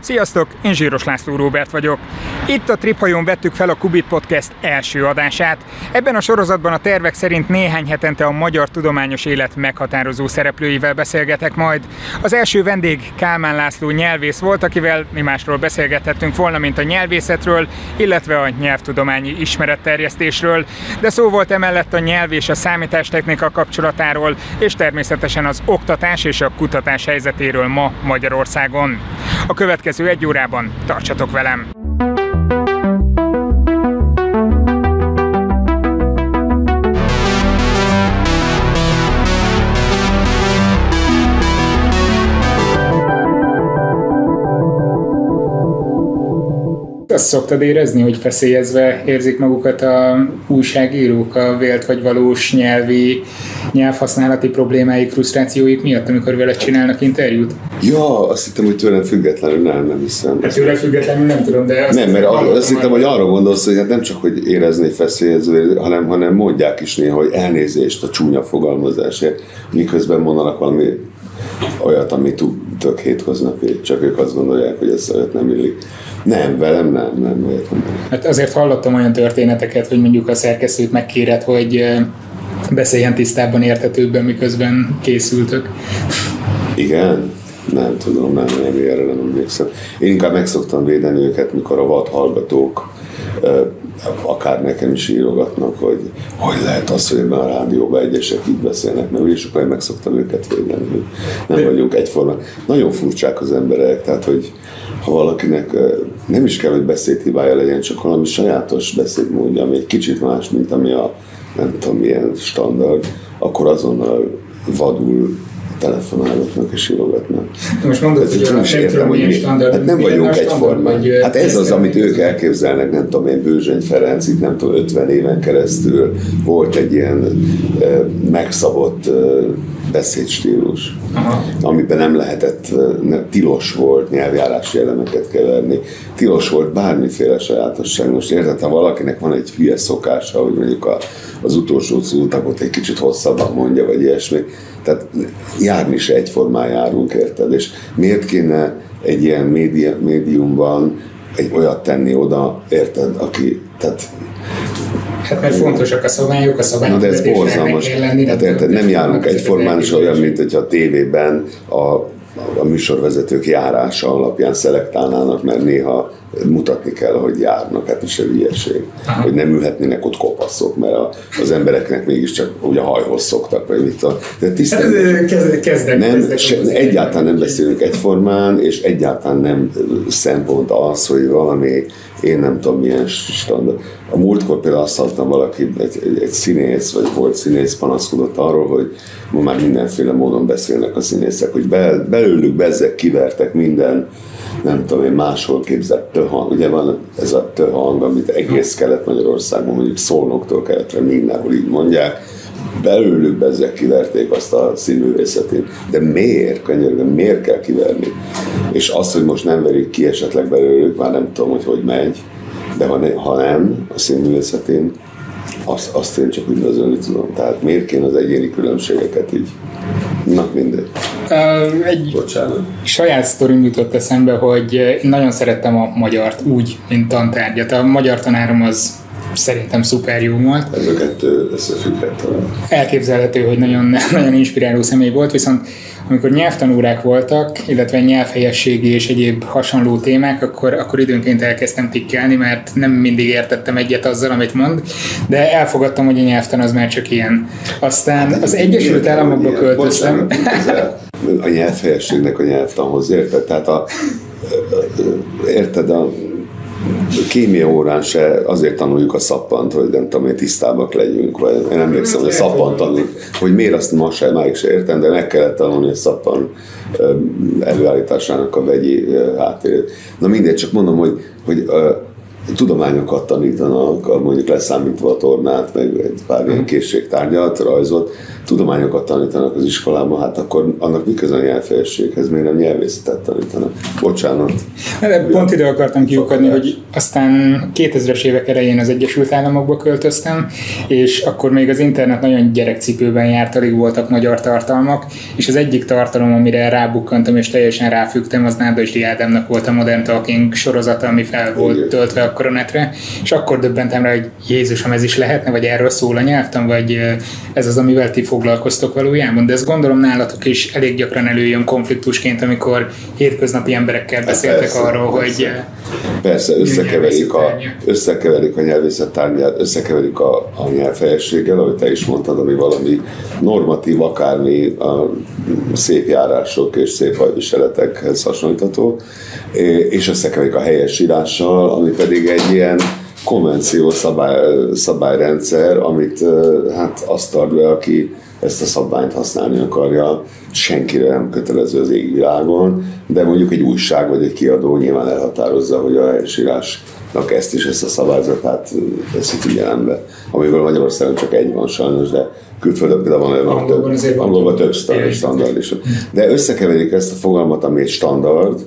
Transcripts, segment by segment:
Sziasztok, én Zsíros László Róbert vagyok. Itt a Triphajón vettük fel a Kubit Podcast első adását. Ebben a sorozatban a tervek szerint néhány hetente a magyar tudományos élet meghatározó szereplőivel beszélgetek majd. Az első vendég Kálmán László nyelvész volt, akivel mi másról beszélgethettünk volna, mint a nyelvészetről, illetve a nyelvtudományi ismeretterjesztésről. De szó volt emellett a nyelv és a számítástechnika kapcsolatáról, és természetesen az oktatás és a kutatás helyzetéről ma Magyarországon. A következő egy órában tartsatok velem! Azt szoktad érezni, hogy feszélyezve érzik magukat a újságírók a vélt vagy valós nyelvi, nyelvhasználati problémáik, frusztrációik miatt, amikor vele csinálnak interjút? Ja, azt hittem, hogy tőlem függetlenül nem, nem hiszem. Hát tőle függetlenül nem tudom, de azt Nem, mert azt, azt hittem, hogy arra gondolsz, hogy hát nem csak, hogy érezni feszélyező, hanem, hanem mondják is néha, hogy elnézést a csúnya fogalmazásért, miközben mondanak valami olyat, ami tök hétköznapi, csak ők azt gondolják, hogy ez olyat nem illik. Nem, velem nem, nem, olyat nem. Hát azért hallottam olyan történeteket, hogy mondjuk a szerkesztőt megkéred, hogy beszéljen tisztában, értetőbben, miközben készültök. Igen? Nem tudom, nem, nem, erre nem emlékszem. Én inkább meg szoktam védeni őket, mikor a vad hallgatók akár nekem is írogatnak, hogy hogy lehet az, hogy ebben a rádióban egyesek így beszélnek, mert akkor én meg szoktam őket védeni, hogy nem vagyunk egyforma. Nagyon furcsák az emberek, tehát hogy ha valakinek nem is kell, hogy beszédhibája legyen, csak valami sajátos beszédmódja, ami egy kicsit más, mint ami a nem tudom milyen standard, akkor azonnal vadul telefonálgatnak és írogatnak. Most mondod, hát, hogy nem értem, hogy standard, hát nem vagyunk egyformán. Hát ez az, amit ők elképzelnek, nem tudom én, Bőzsöny Ferenc, itt nem tudom, 50 éven keresztül volt egy ilyen megszabott beszédstílus, Aha. amiben nem lehetett, nem, tilos volt nyelvjárási elemeket keverni, tilos volt bármiféle sajátosság. Most érted, ha valakinek van egy hülye szokása, hogy mondjuk a, az utolsó szótakot egy kicsit hosszabban mondja, vagy ilyesmi, tehát járni se egyformán járunk, érted? És miért kéne egy ilyen média, médiumban egy olyat tenni oda, érted, aki, tehát Hát mert fontosak a szabályok, a szabályok Na de ez borzalmas. Hát érted, nem járunk egyformán, és olyan, mint hogyha a tévében a a műsorvezetők járása alapján szelektálnának, mert néha mutatni kell, hogy járnak, hát is egy ilyeség. Aha. Hogy nem ülhetnének ott kopaszok, mert a, az embereknek mégiscsak ugye hajhoz szoktak, vagy mit tudom. De tisztán, kezdek, kezdek, nem, kezdek, se, egyáltalán nem beszélünk egyformán, és egyáltalán nem szempont az, hogy valami én nem tudom milyen standard. A múltkor például azt hallottam valaki, egy, egy, egy színész, vagy volt színész panaszkodott arról, hogy ma már mindenféle módon beszélnek a színészek, hogy be, belőlük bezzek kivertek minden, nem tudom én, máshol képzett töhang. Ugye van ez a töhang, amit egész Kelet-Magyarországon, mondjuk Szolnoktól keletre mindenhol így mondják, belőlük bezzek kiverték azt a színművészetét. De miért, könyörgöm, miért kell kiverni? És az, hogy most nem verik ki esetleg belőlük, már nem tudom, hogy hogy megy, de ha, ne, ha nem a színművészetén, azt, azt én csak üdvözölni tudom. Tehát miért kéne az egyéni különbségeket így? Na, mindegy. Uh, egy Bocsánat. saját sztorim jutott eszembe, hogy én nagyon szerettem a magyart úgy, mint tantárgyat. A magyar tanárom az szerintem szuper jó volt. Ez a kettő összefügghet Elképzelhető, hogy nagyon, nagyon inspiráló személy volt, viszont amikor nyelvtanórák voltak, illetve nyelvhelyességi és egyéb hasonló témák, akkor, akkor időnként elkezdtem tikkelni, mert nem mindig értettem egyet azzal, amit mond, de elfogadtam, hogy a nyelvtan az már csak ilyen. Aztán hát, az Egyesült Államokba költöztem. A nyelvhelyességnek a nyelvtanhoz érted? Tehát a, érted, a kémia órán se azért tanuljuk a szappant, hogy nem tudom, hogy tisztábbak legyünk, vagy én emlékszem, hogy a szappant tanuljuk, hogy miért azt ma se, máig se értem, de meg kellett tanulni a szappan előállításának a vegyi háttérét. Na mindegy, csak mondom, hogy, hogy tudományokat tanítanak, mondjuk leszámítva a tornát, meg egy pár ilyen készségtárgyat, rajzot, tudományokat tanítanak az iskolában, hát akkor annak mi köze a nyelvfejességhez, miért nem nyelvészetet tanítanak? Bocsánat. De pont ide akartam kiukadni, hogy aztán 2000-es évek elején az Egyesült Államokba költöztem, és akkor még az internet nagyon gyerekcipőben járt, alig voltak magyar tartalmak, és az egyik tartalom, amire rábukkantam és teljesen ráfügtem, az Nádasdi Ádámnak volt a Modern Talking sorozata, ami fel volt töltve a netre, és akkor döbbentem rá, hogy Jézusom, ez is lehetne, vagy erről szól a nyelvtan, vagy ez az, amivel ti foglalkoztok valójában, de ezt gondolom nálatok is elég gyakran előjön konfliktusként, amikor hétköznapi emberekkel beszéltek persze, arról, persze. hogy Persze, összekeverik a, összekeverik a nyelvészet tárgyát, összekeverik a, a nyelvfejességgel, ahogy te is mondtad, ami valami normatív, akármi a szép járások és szép hajviseletekhez hasonlítható, és összekeverik a helyesírással, ami pedig egy ilyen konvenció szabály, szabályrendszer, amit hát azt tart be, aki ezt a szabványt használni akarja, senkire nem kötelező az égvilágon, de mondjuk egy újság vagy egy kiadó nyilván elhatározza, hogy a helyesírásnak ezt is, ezt a szabályzatát veszi figyelembe, amiből Magyarországon csak egy van sajnos, de külföldön például van olyan, több, angolban több standard is. De összekeverik ezt a fogalmat, ami egy standard,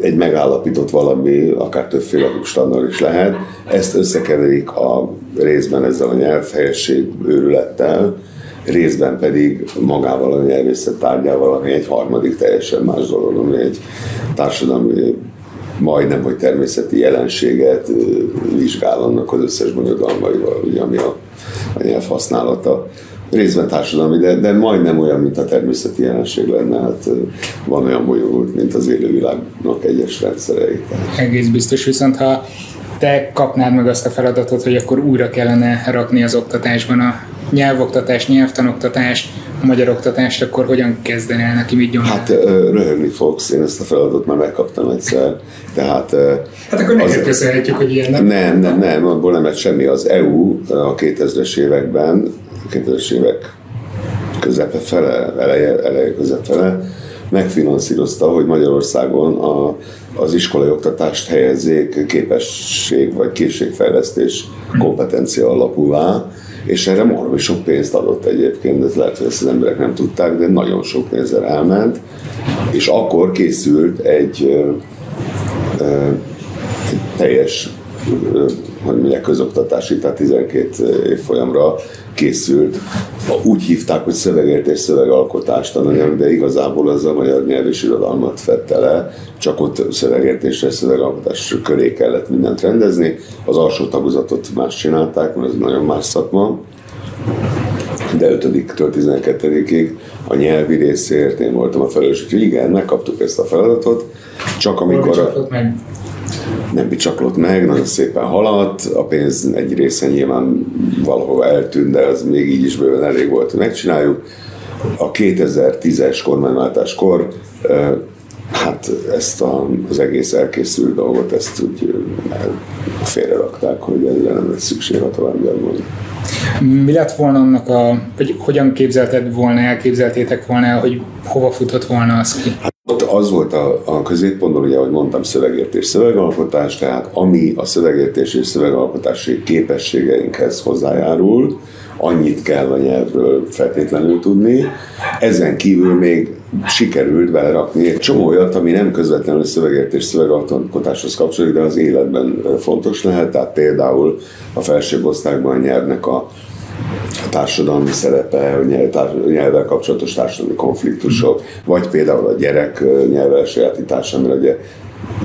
egy megállapított valami, akár többféle standard is lehet, ezt összekeverik a részben ezzel a nyelvhelyesség őrülettel, részben pedig magával a nyelvészet tárgyával, ami egy harmadik teljesen más dolog, ami egy társadalmi majdnem, hogy természeti jelenséget vizsgál annak az összes bonyodalmaival, ugye, ami a, a nyelv használata. Részben társadalmi, de, de majdnem olyan, mint a természeti jelenség lenne, hát van olyan bonyolult, mint az élővilágnak egyes rendszerei. Egész biztos, viszont ha te kapnád meg azt a feladatot, hogy akkor újra kellene rakni az oktatásban a nyelvoktatás, nyelvtanoktatás, a magyar oktatást, akkor hogyan kezdenél neki, mit gyomlál? Hát röhögni fogsz, én ezt a feladatot már megkaptam egyszer. Tehát, hát akkor neked köszönhetjük, hogy ilyen nem? Nem, nem, nem, abból nem lett semmi. Az EU a 2000-es években, 2000-es évek közepe fele, eleje, eleje közepe fele, megfinanszírozta, hogy Magyarországon a, az iskolai oktatást helyezzék képesség vagy készségfejlesztés kompetencia alapúvá, és erre marmi sok pénzt adott egyébként, de lehet, hogy ezt az emberek nem tudták, de nagyon sok pénzzel elment, és akkor készült egy, egy teljes hogy mondják, közoktatási, tehát 12 évfolyamra készült. Úgy hívták, hogy szövegértés, szövegalkotás tananyag, de igazából az a magyar nyelv és irodalmat fette le, csak ott szövegértésre, szövegalkotás köré kellett mindent rendezni. Az alsó tagozatot más csinálták, mert ez nagyon más szakma de 5-től 12-ig a nyelvi részért én voltam a felelős, úgyhogy igen, megkaptuk ezt a feladatot, csak amikor... A, nem bicsaklott meg, nagyon szépen haladt, a pénz egy része nyilván valahova eltűnt, de az még így is bőven elég volt, hogy megcsináljuk. A 2010-es kormányváltáskor hát ezt a, az egész elkészült dolgot, ezt úgy félrerakták, hogy egyre nem lesz szükség a továbbiakban. Mi lett volna annak a, vagy hogyan képzelted volna, elképzeltétek volna hogy hova futott volna az ki? Hát ott az volt a, a középpontban, ugye, ahogy mondtam, szövegértés, szövegalkotás, tehát ami a szövegértés és szövegalkotási képességeinkhez hozzájárul, annyit kell a nyelvről feltétlenül tudni. Ezen kívül még sikerült belerakni egy csomó olyat, ami nem közvetlenül szövegértés szövegalkotáshoz kapcsolódik, de az életben fontos lehet, tehát például a felsőbb osztályban a nyelvnek a társadalmi szerepe, a nyelvvel kapcsolatos társadalmi konfliktusok, vagy például a gyerek nyelv sajátítása, mert ugye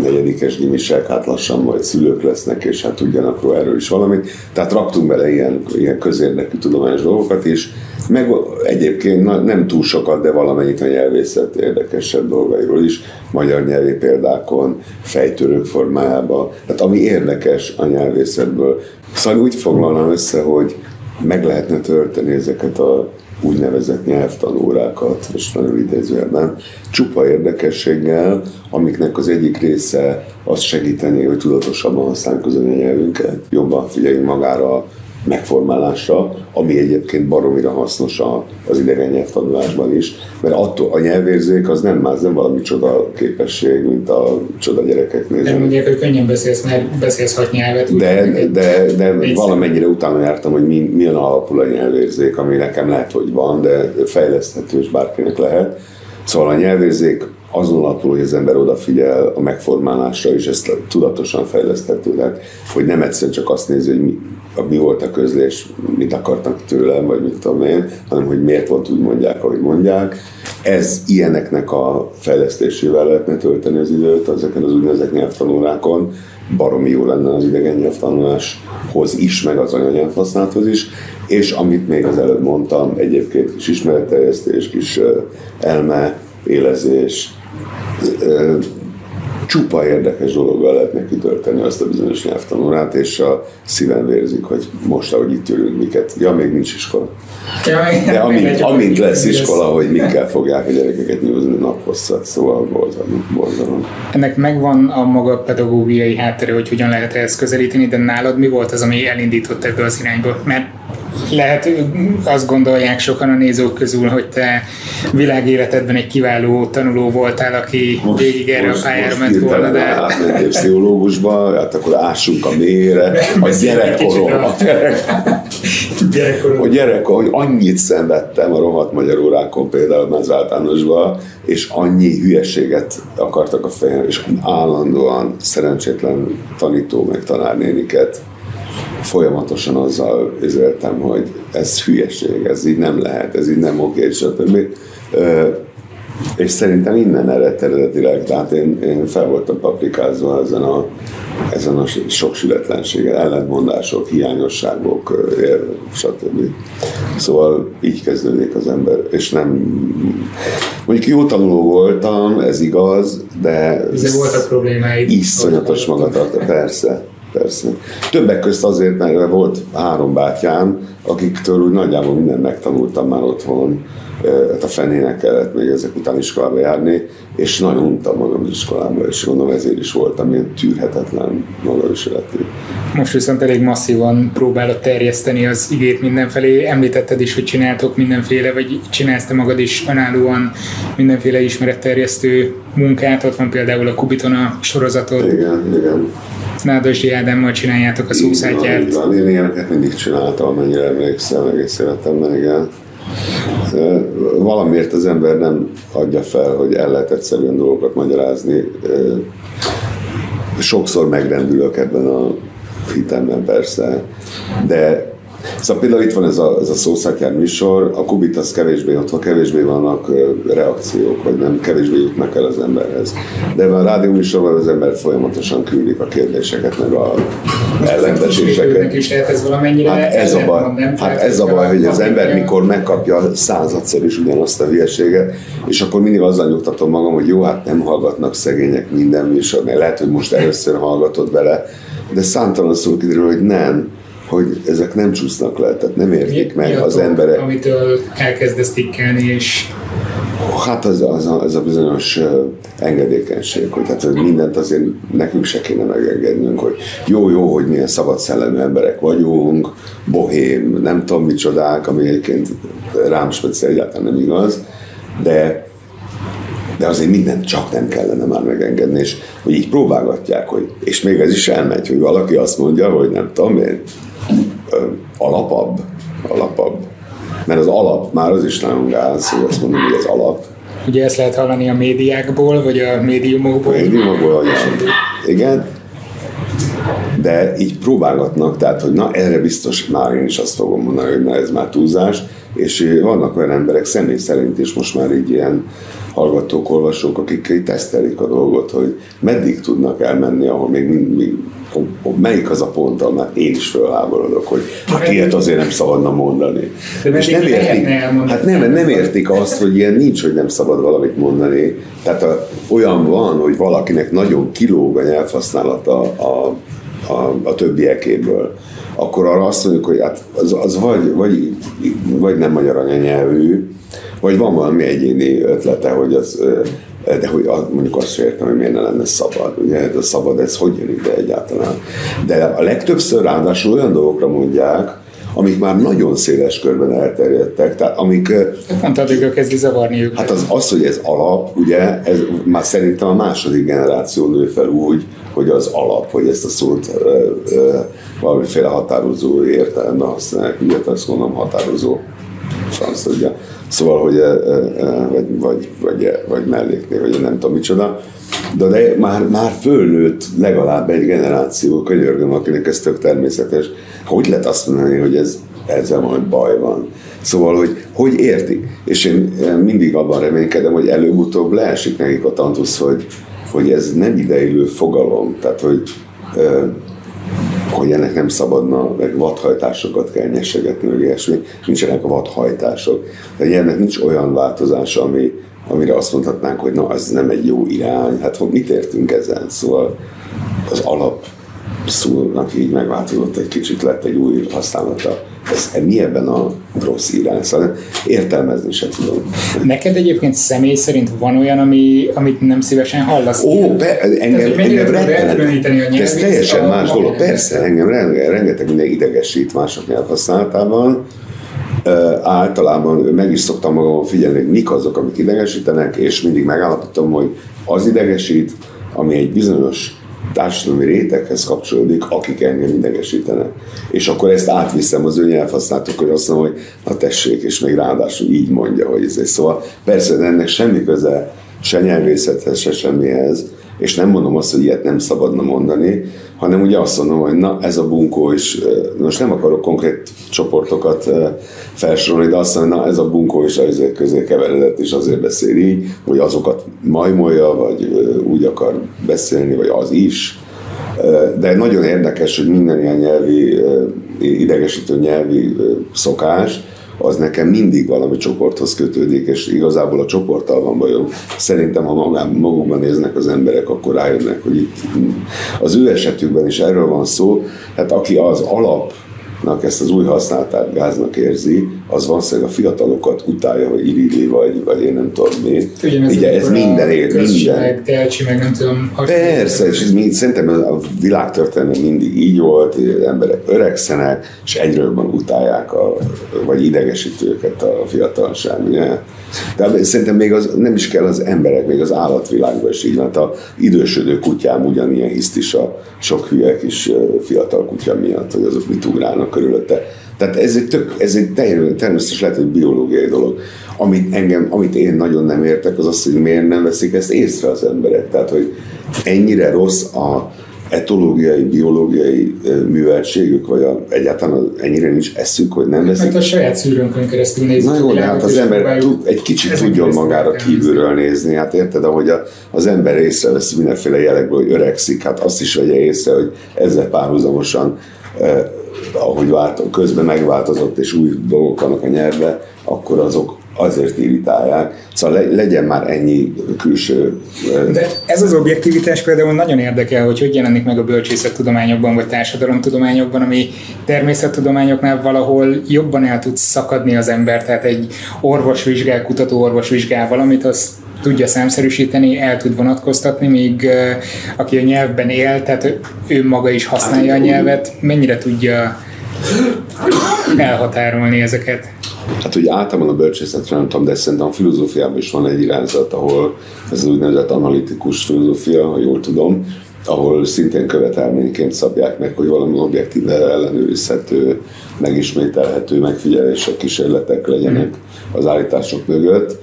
negyedikes gimisek, hát lassan majd szülők lesznek, és hát tudjanak róla erről is valamit. Tehát raktunk bele ilyen, ilyen közérdekű tudományos dolgokat is, meg egyébként nem túl sokat, de valamennyit a nyelvészet érdekesebb dolgairól is, magyar nyelvi példákon, fejtörők formájában, tehát ami érdekes a nyelvészetből. Szóval úgy foglalnám össze, hogy meg lehetne tölteni ezeket a úgynevezett nyelvtanórákat, most nagyon idézőjelben, csupa érdekességgel, amiknek az egyik része az segíteni, hogy tudatosabban használjuk az anyanyelvünket, jobban figyeljünk magára megformálása, ami egyébként baromira hasznos az idegen nyelvtanulásban is, mert attól a nyelvérzék az nem más, nem valami csoda képesség, mint a csoda gyerekek néznek. De mondják, hogy könnyen beszélsz, mert beszélsz hat nyelvet. De, de, de, de valamennyire utána jártam, hogy mi, milyen alapul a nyelvérzék, ami nekem lehet, hogy van, de fejleszthető és bárkinek lehet. Szóval a nyelvérzék azon alapul, hogy az ember odafigyel a megformálásra, és ezt tudatosan fejleszthető lehet, hogy nem egyszerűen csak azt nézi, hogy mi, mi volt a közlés, mit akartak tőlem, vagy mit tudom én, hanem hogy miért volt úgy mondják, ahogy mondják. Ez ilyeneknek a fejlesztésével lehetne tölteni az időt ezeken az úgynevezett nyelvtanórákon. Baromi jó lenne az idegen nyelvtanuláshoz is, meg az anyanyelvhasználathoz is. És amit még az előbb mondtam, egyébként kis ismeretterjesztés, kis elme, élezés, csupa érdekes dologgal lehetne kitölteni azt a bizonyos nyelvtanórát, és a szívem vérzik, hogy most, ahogy itt ülünk, miket. Ja, még nincs iskola. Ja, De amint, amint lesz iskola, hogy mikkel fogják a gyerekeket nyúzni naphosszat, szóval borzalom, borzalom. Ennek megvan a maga pedagógiai háttere, hogy hogyan lehet ezt közelíteni, de nálad mi volt az, ami elindított ebbe az irányba? Mert lehet, azt gondolják sokan a nézők közül, hogy te világéletedben egy kiváló tanuló voltál, aki most, végig erre most, a pályára ment volna. De... Átmentél pszichológusba, hát akkor ássunk a mélyre, a gyerekkorom. A gyerekkorom. A gyerekkor, hogy annyit szenvedtem a rohadt magyar órákon, például az általánosban, és annyi hülyeséget akartak a fejem, és állandóan szerencsétlen tanító meg tanárnéniket folyamatosan azzal üzöltem, hogy ez hülyeség, ez így nem lehet, ez így nem oké, stb. És szerintem innen eredt eredetileg, tehát én, én fel voltam paprikázva ezen a, ezen a sok sületlenséggel, ellentmondások, hiányosságok, stb. Szóval így kezdődik az ember, és nem... Mondjuk jó tanuló voltam, ez igaz, de... De voltak problémáid. Iszonyatos magatartó, persze persze. Többek közt azért, mert volt három bátyám, akiktől úgy nagyjából mindent megtanultam már otthon, hát a fenének kellett még ezek után iskolába járni, és nagyon untam magam az iskolába, és gondolom ezért is voltam ilyen tűrhetetlen magaviseletű. Most viszont elég masszívan próbálod terjeszteni az igét mindenfelé. Említetted is, hogy csináltok mindenféle, vagy csinálsz te magad is önállóan mindenféle ismeretterjesztő munkát. Ott van például a Kubitona sorozatod. Igen, igen. Nádasdi Ádámmal csináljátok a szószátját. Van, én ilyeneket mindig csináltam, amennyire emlékszem, egész életemben, igen. Valamiért az ember nem adja fel, hogy el lehet egyszerűen dolgokat magyarázni. Sokszor megrendülök ebben a hitemben persze, de Szóval például itt van ez a, ez a szószátjár műsor, a Kubit az kevésbé, ott kevésbé vannak reakciók, vagy nem kevésbé jutnak el az emberhez. De ebben a rádió műsorban az ember folyamatosan küldik a kérdéseket, meg a ellenteséseket. is ez valamennyire hát ez a baj, nem, hát ez a baj, hogy az ember mikor megkapja századszor is ugyanazt a hülyeséget, és akkor mindig azzal nyugtatom magam, hogy jó, hát nem hallgatnak szegények minden műsor, mert lehet, hogy most először hallgatod bele, de számtalan szó kiderül, hogy nem, hogy ezek nem csúsznak le, tehát nem értik mi, meg mi az emberek. Amitől elkezdesz tikkelni, és Hát az, az, a, az a bizonyos engedékenység, hogy, tehát, hogy mindent azért nekünk se kéne megengednünk, hogy jó, jó, hogy milyen szabad szellemű emberek vagyunk, bohém, nem tudom micsodák, ami egyébként rám speciál egyáltalán nem igaz, de de azért mindent csak nem kellene már megengedni, és hogy így próbálgatják, hogy, és még ez is elmegy, hogy valaki azt mondja, hogy nem tudom én, alapabb, alapabb. Mert az alap már az is nagyon gáz, hogy azt mondom, hogy az alap. Ugye ezt lehet hallani a médiákból, vagy a médiumokból. A médiumokból, vagy igen. De így próbálgatnak, tehát, hogy na erre biztos már én is azt fogom mondani, hogy na ez már túlzás, és vannak olyan emberek személy szerint is most már így ilyen hallgatók, olvasók, akik tesztelik a dolgot, hogy meddig tudnak elmenni, ahol még, még melyik az a pont, ahol én is fölháborodok, hogy hát ilyet azért nem szabadna mondani. De és nem értik, hát nem, nem értik azt, hogy ilyen nincs, hogy nem szabad valamit mondani. Tehát a, olyan van, hogy valakinek nagyon kilóg a nyelvhasználata a, a, a többiekéből, akkor arra azt mondjuk, hogy hát az, az vagy, vagy, vagy nem magyar anyanyelvű, vagy van valami egyéni ötlete, hogy az de hogy mondjuk azt sem értem, hogy miért ne lenne szabad. Ugye ez a szabad, ez hogy jön ide egyáltalán. De a legtöbbször ráadásul olyan dolgokra mondják, amik már nagyon széles körben elterjedtek, tehát amik... Pont addigra kezdi zavarni őket. Hát az, az, hogy ez alap, ugye, ez már szerintem a második generáció nő fel úgy, hogy az alap, hogy ezt a szót ö, ö, valamiféle határozó értelemben használják, ugye, azt mondom határozó franc tudja. Szóval, hogy vagy, vagy, vagy, vagy melléknél, vagy nem tudom micsoda. De, de már, már fölnőtt legalább egy generáció, könyörgöm, akinek ez tök természetes. Hogy lehet azt mondani, hogy ez, ezzel majd baj van? Szóval, hogy hogy értik? És én mindig abban reménykedem, hogy előbb-utóbb leesik nekik a tantusz, hogy, hogy ez nem ideillő fogalom. Tehát, hogy hogy ennek nem szabadna, meg vadhajtásokat kell nyesegetni, vagy ilyesmi, nincsenek vadhajtások. De ennek nincs olyan változása, ami, amire azt mondhatnánk, hogy na, ez nem egy jó irány. Hát hogy mit értünk ezen? Szóval az alap szónak így megváltozott egy kicsit, lett egy új használata. Ez, mi ebben a rossz irány? Szóval értelmezni sem tudom. Neked egyébként személy szerint van olyan, ami, amit nem szívesen hallasz? Ó, be, engem, engem rengeteg, ez teljesen más dolog. Persze, engem rengeteg minden idegesít mások nyelvhasználatában. Uh, általában meg is szoktam magam figyelni, hogy mik azok, amik idegesítenek, és mindig megállapítom, hogy az idegesít, ami egy bizonyos társadalmi réteghez kapcsolódik, akik engem idegesítenek. És akkor ezt átviszem az ő nyelvhasználatok, hogy azt mondom, hogy na tessék, és még ráadásul így mondja, hogy ez. Szóval persze ennek semmi köze se nyelvészethez, se semmihez, és nem mondom azt, hogy ilyet nem szabadna mondani, hanem ugye azt mondom, hogy na ez a bunkó is, most nem akarok konkrét csoportokat felsorolni, de azt mondom, na ez a bunkó is ezek közé keveredett, és azért beszél így, hogy azokat majmolja, vagy úgy akar beszélni, vagy az is. De nagyon érdekes, hogy minden ilyen nyelvi, idegesítő nyelvi szokás, az nekem mindig valami csoporthoz kötődik, és igazából a csoporttal van bajom. Szerintem, ha magán, magukban néznek az emberek, akkor rájönnek, hogy itt az ő esetükben is erről van szó. Hát aki az alap ezt az új használatát gáznak érzi, az valószínűleg a fiatalokat utálja, vagy irigyli, vagy, vagy én nem tudom mi. Ugyanez Ugye ez minden ér, minden. Telcsi, meg nem tudom. Persze, és ez mind, szerintem a világtörténelme mindig így volt, emberek öregszenek, és egyre jobban utálják, a, vagy idegesítő őket a fiatalság. Ugye? De szerintem még az, nem is kell az emberek, még az állatvilágban is így van. Hát a idősödő kutyám ugyanilyen hiszt is a sok hülye kis fiatal kutya miatt, hogy azok mit ugrálnak körülötte. Tehát ez egy, tök, ez egy természetes lehet, hogy biológiai dolog. Amit, engem, amit én nagyon nem értek, az az, hogy miért nem veszik ezt észre az emberek. Tehát, hogy ennyire rossz a, etológiai, biológiai műveltségük, vagy a, egyáltalán ennyire nincs eszük, hogy nem veszik. Mert a saját szűrőnkön keresztül nézik. Na jó, de hát az ember tud, egy kicsit tudjon magára kívülről nézni. Hát érted, ahogy a, az ember észrevesz mindenféle jelekből, hogy öregszik, hát azt is vegye észre, hogy ezzel párhuzamosan ahogy vált, közben megváltozott és új dolgok vannak a nyelvbe, akkor azok azért irritálják. Szóval legyen már ennyi külső... De ez az objektivitás például nagyon érdekel, hogy hogy jelenik meg a bölcsészettudományokban vagy társadalomtudományokban, ami természettudományoknál valahol jobban el tud szakadni az ember, tehát egy orvosvizsgál, kutató orvosvizsgál valamit, azt tudja számszerűsíteni, el tud vonatkoztatni, míg aki a nyelvben él, tehát ő maga is használja a nyelvet, mennyire tudja elhatárolni ezeket? Hát ugye általában a bölcsészetre nem tudom, de szerintem a filozófiában is van egy irányzat, ahol ez az úgynevezett analitikus filozófia, ha jól tudom, ahol szintén követelményként szabják meg, hogy valami objektíve ellenőrizhető, megismételhető megfigyelések, kísérletek legyenek az állítások mögött.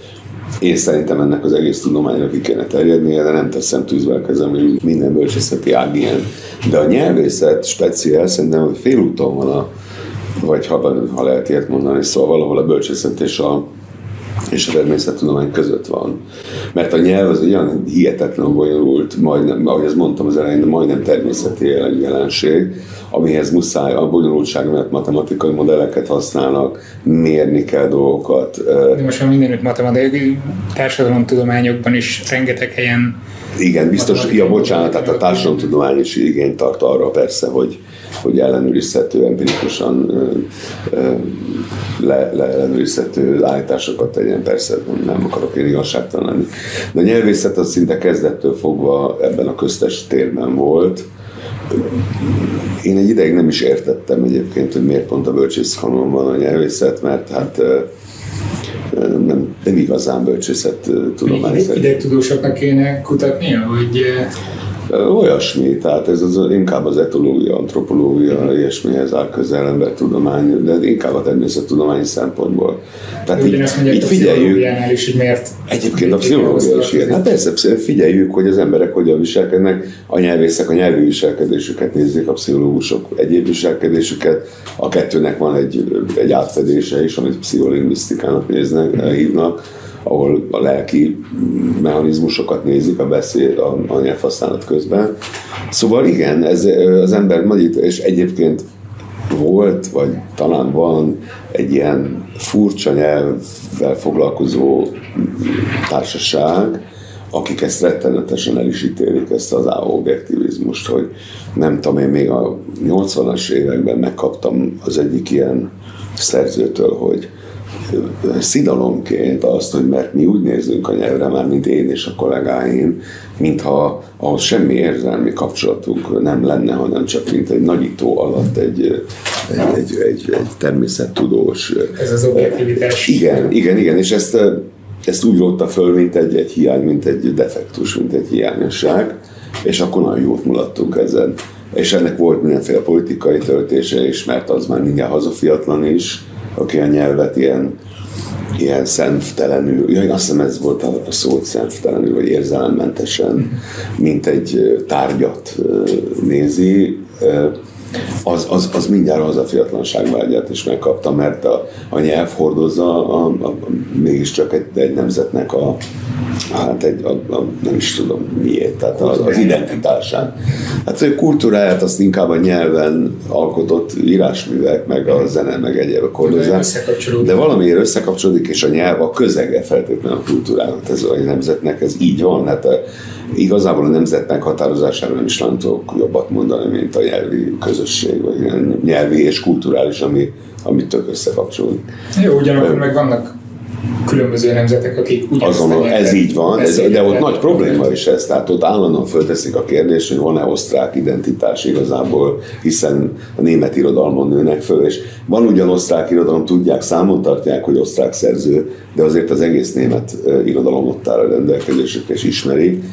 Én szerintem ennek az egész tudományra ki kéne terjednie, de nem teszem tűzbe a kezem, hogy minden bölcsészeti ág ilyen. De a nyelvészet speciál szerintem félúton van a, vagy ha, ha lehet ilyet mondani, szóval valahol a bölcsészet és a, és a természettudomány között van. Mert a nyelv az olyan hihetetlen bonyolult, majdnem, ahogy ezt mondtam az elején, de majdnem természeti jelenség, amihez muszáj a bonyolultság miatt matematikai modelleket használnak, mérni kell dolgokat. De most már mindenütt matematikai társadalomtudományokban is rengeteg helyen igen, biztos, ja, bocsánat, tehát a társadalomtudomány is igényt tart arra persze, hogy, hogy ellenőrizhető, empirikusan le, le ellenőrizhető állításokat tegyen, persze nem akarok én igazságtalan lenni. De a nyelvészet az szinte kezdettől fogva ebben a köztes térben volt, én egy ideig nem is értettem egyébként, hogy miért pont a bölcsészkanon van a nyelvészet, mert hát nem, nem igazán bölcsészet tudomány szerint. tudósoknak kéne kutatnia, hogy Olyasmi, tehát ez az, inkább az etológia, antropológia, ilyesmihez áll közel embertudomány, de inkább a természettudományi szempontból. Tehát így, így figyeljük. Is, hogy miért egyébként a pszichológia is ilyen. Hát persze, figyeljük, hogy az emberek hogyan viselkednek, a nyelvészek a nyelvi viselkedésüket nézik, a pszichológusok egyéb viselkedésüket, a kettőnek van egy, egy átfedése is, amit pszicholingvisztikának néznek, hívnak ahol a lelki mechanizmusokat nézik a beszéd, a, a nyelvhasználat közben. Szóval igen, ez az ember nagyít, és egyébként volt, vagy talán van egy ilyen furcsa nyelvvel foglalkozó társaság, akik ezt rettenetesen el is ítélik, ezt az objektivizmust, hogy nem tudom, én még a 80-as években megkaptam az egyik ilyen szerzőtől, hogy szidalomként azt, hogy mert mi úgy nézünk a nyelvre, már mint én és a kollégáim, mintha ahhoz semmi érzelmi kapcsolatunk nem lenne, hanem csak mint egy nagyító alatt egy, egy, egy, egy, egy természettudós. Ez az objektivitás. Igen, igen, igen, és ezt, ezt úgy rótta föl, mint egy, egy hiány, mint egy defektus, mint egy hiányosság, és akkor nagyon jót mulattunk ezen. És ennek volt mindenféle politikai töltése is, mert az már mindjárt hazafiatlan is, aki a nyelvet ilyen, ilyen szemtelenül, ja, azt hiszem ez volt a, a szó, szemtelenül, vagy érzelemmentesen, mint egy tárgyat nézi, az, az, az mindjárt az a fiatlanságvágyát is megkapta, mert a, a nyelv hordozza a, a, a, mégiscsak egy, egy nemzetnek a, hát egy, a, a, nem is tudom miért, tehát az, az identitásán. Hát a kultúráját azt inkább a nyelven alkotott írásművek, meg a zene, meg egyébek hordozzák. De valamiért összekapcsolódik, és a nyelv a közege feltétlenül a kultúrának, ez a nemzetnek, ez így van. Hát a, igazából a nemzet meghatározására nem is nem tudok jobbat mondani, mint a nyelvi közösség, vagy nyelvi és kulturális, ami, ami tök összekapcsolódik. Jó, ugyanakkor meg vannak különböző nemzetek, akik ugyanazt Azon, ez így van, ez, de ott nagy probléma is ez, tehát ott állandóan fölteszik a kérdést, hogy van-e osztrák identitás igazából, hiszen a német irodalmon nőnek föl, és van ugyan osztrák irodalom, tudják, számon tartják, hogy osztrák szerző, de azért az egész német irodalom ott áll a rendelkezésükre, és ismerik,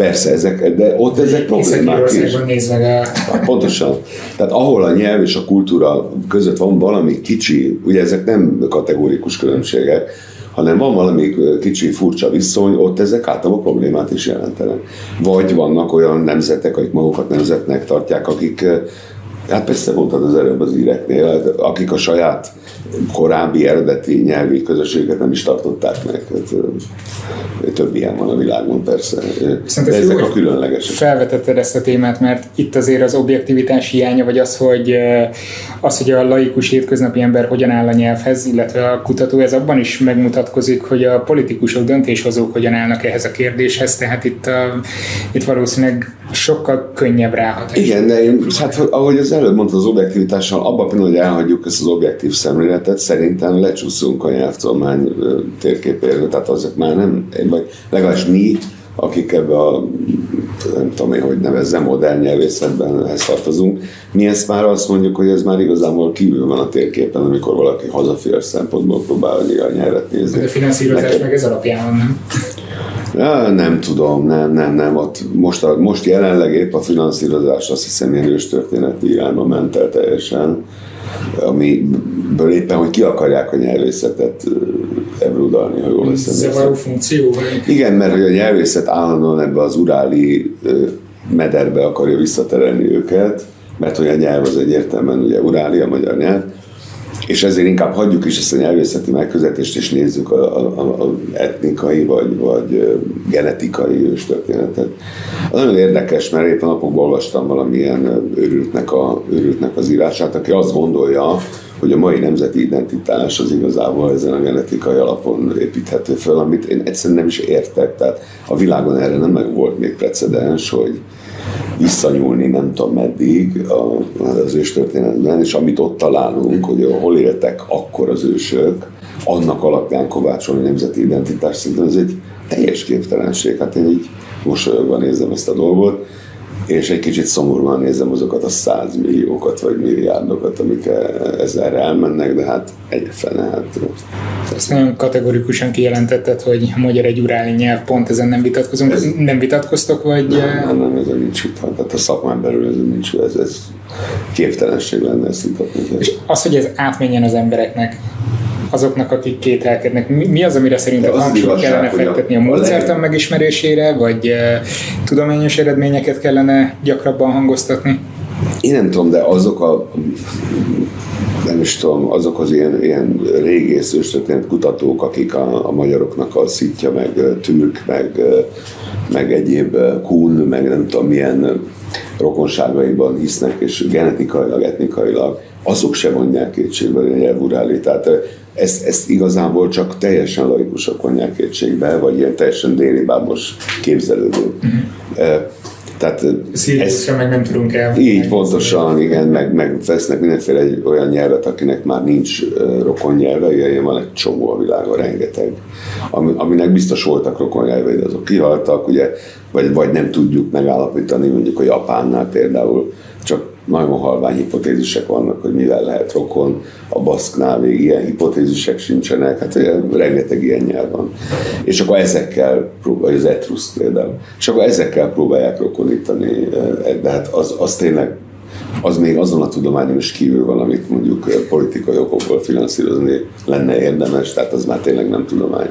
Persze, ezek, de ott ezek problémák is. néz meg a... Pontosan. Tehát ahol a nyelv és a kultúra között van valami kicsi, ugye ezek nem kategórikus különbségek, hanem van valami kicsi furcsa viszony, ott ezek általában problémát is jelentenek. Vagy vannak olyan nemzetek, akik magukat nemzetnek tartják, akik Hát persze mondtad az előbb az íreknél, akik a saját korábbi eredeti nyelvi közösséget nem is tartották meg. Hát, több ilyen van a világon persze. De ezek a különlegesek. Felvetetted ezt a témát, mert itt azért az objektivitás hiánya, vagy az, hogy az, hogy a laikus hétköznapi ember hogyan áll a nyelvhez, illetve a kutató, ez abban is megmutatkozik, hogy a politikusok, döntéshozók hogyan állnak ehhez a kérdéshez, tehát itt, a, itt valószínűleg sokkal könnyebb ráhatás. Igen, de én, hát ahogy az előbb mondta az objektivitással, abban a pillanatban, hogy elhagyjuk ezt az objektív szemléletet, szerintem lecsúszunk a nyelvtudomány térképéről, tehát azok már nem, vagy legalábbis mi, akik ebbe a, nem tudom én, hogy nevezzem, modern nyelvészetben ezt tartozunk, mi ezt már azt mondjuk, hogy ez már igazából kívül van a térképen, amikor valaki hazafias szempontból próbál a nyelvet nézni. De a finanszírozás Nekem... meg ez alapján van, nem? Nem tudom, nem, nem, nem. Ott most, a, most jelenleg épp a finanszírozás azt hiszem ilyen történeti irányba ment el teljesen, amiből éppen, hogy ki akarják a nyelvészetet ebrudalni, ha jól veszem. Zavaró funkció? Vagy? Igen, mert hogy a nyelvészet állandóan ebbe az uráli mederbe akarja visszaterelni őket, mert hogy a nyelv az egyértelműen ugye uráli, a magyar nyelv, és ezért inkább hagyjuk is ezt a nyelvészeti megközelítést, és nézzük a, a, etnikai vagy, vagy genetikai őstörténetet. Az nagyon érdekes, mert éppen napokban olvastam valamilyen őrültnek, a, őrültnek az írását, aki azt gondolja, hogy a mai nemzeti identitás az igazából ezen a genetikai alapon építhető fel, amit én egyszerűen nem is értek. Tehát a világon erre nem meg volt még precedens, hogy visszanyúlni nem tudom meddig az őstörténetben, és amit ott találunk, hogy hol éltek akkor az ősök, annak alapján kovácsolni nemzeti identitás, szerintem ez egy teljes képtelenség. Hát én így mosolyogva nézem ezt a dolgot. És egy kicsit szomorúan nézem azokat a százmilliókat vagy milliárdokat, amik ezzel elmennek, de hát egy fene, hát ezt nagyon kategorikusan kijelentetted, hogy a magyar egy uráli nyelv, pont ezen nem vitatkozunk. Ez, nem vitatkoztok, vagy... Nem, nem, nem ezen nincs van. Tehát a szakmán belül ez nincs, ez, ez képtelenség lenne ezt vitatni. És az, hogy ez átmenjen az embereknek, azoknak, akik kételkednek. Mi, az, amire szerinted hangsúlyt kellene fektetni a módszertan megismerésére, vagy uh, tudományos eredményeket kellene gyakrabban hangoztatni? Én nem tudom, de azok a nem is tudom, azok az ilyen, ilyen régész őstörténet kutatók, akik a, a magyaroknak a szitja, meg türk, meg, meg egyéb kun, meg nem tudom milyen rokonságaiban hisznek, és genetikailag, etnikailag, azok sem mondják kétségbe a nyelvuráli. Tehát ezt, ezt igazából csak teljesen laikusok vonják kétségbe, vagy ilyen teljesen déli bábos képzelődő. Uh-huh. Tehát ez, meg nem tudunk el. Így pontosan, igen, meg, meg vesznek mindenféle egy olyan nyelvet, akinek már nincs rokon nyelve, ilyen van egy csomó a világon, rengeteg, ami, aminek biztos voltak rokon nyelvei, de azok kihaltak, ugye, vagy, vagy nem tudjuk megállapítani, mondjuk a Japánnál például csak nagyon halvány hipotézisek vannak, hogy mivel lehet rokon, a baszknál még ilyen hipotézisek sincsenek, hát ugye, rengeteg ilyen nyelv van. És akkor ezekkel, vagy az etrusz például, és akkor ezekkel próbálják rokonítani, eh, de hát az, az tényleg az még azon a tudományon is kívül van, amit mondjuk eh, politikai okokból finanszírozni lenne érdemes, tehát az már tényleg nem tudomány.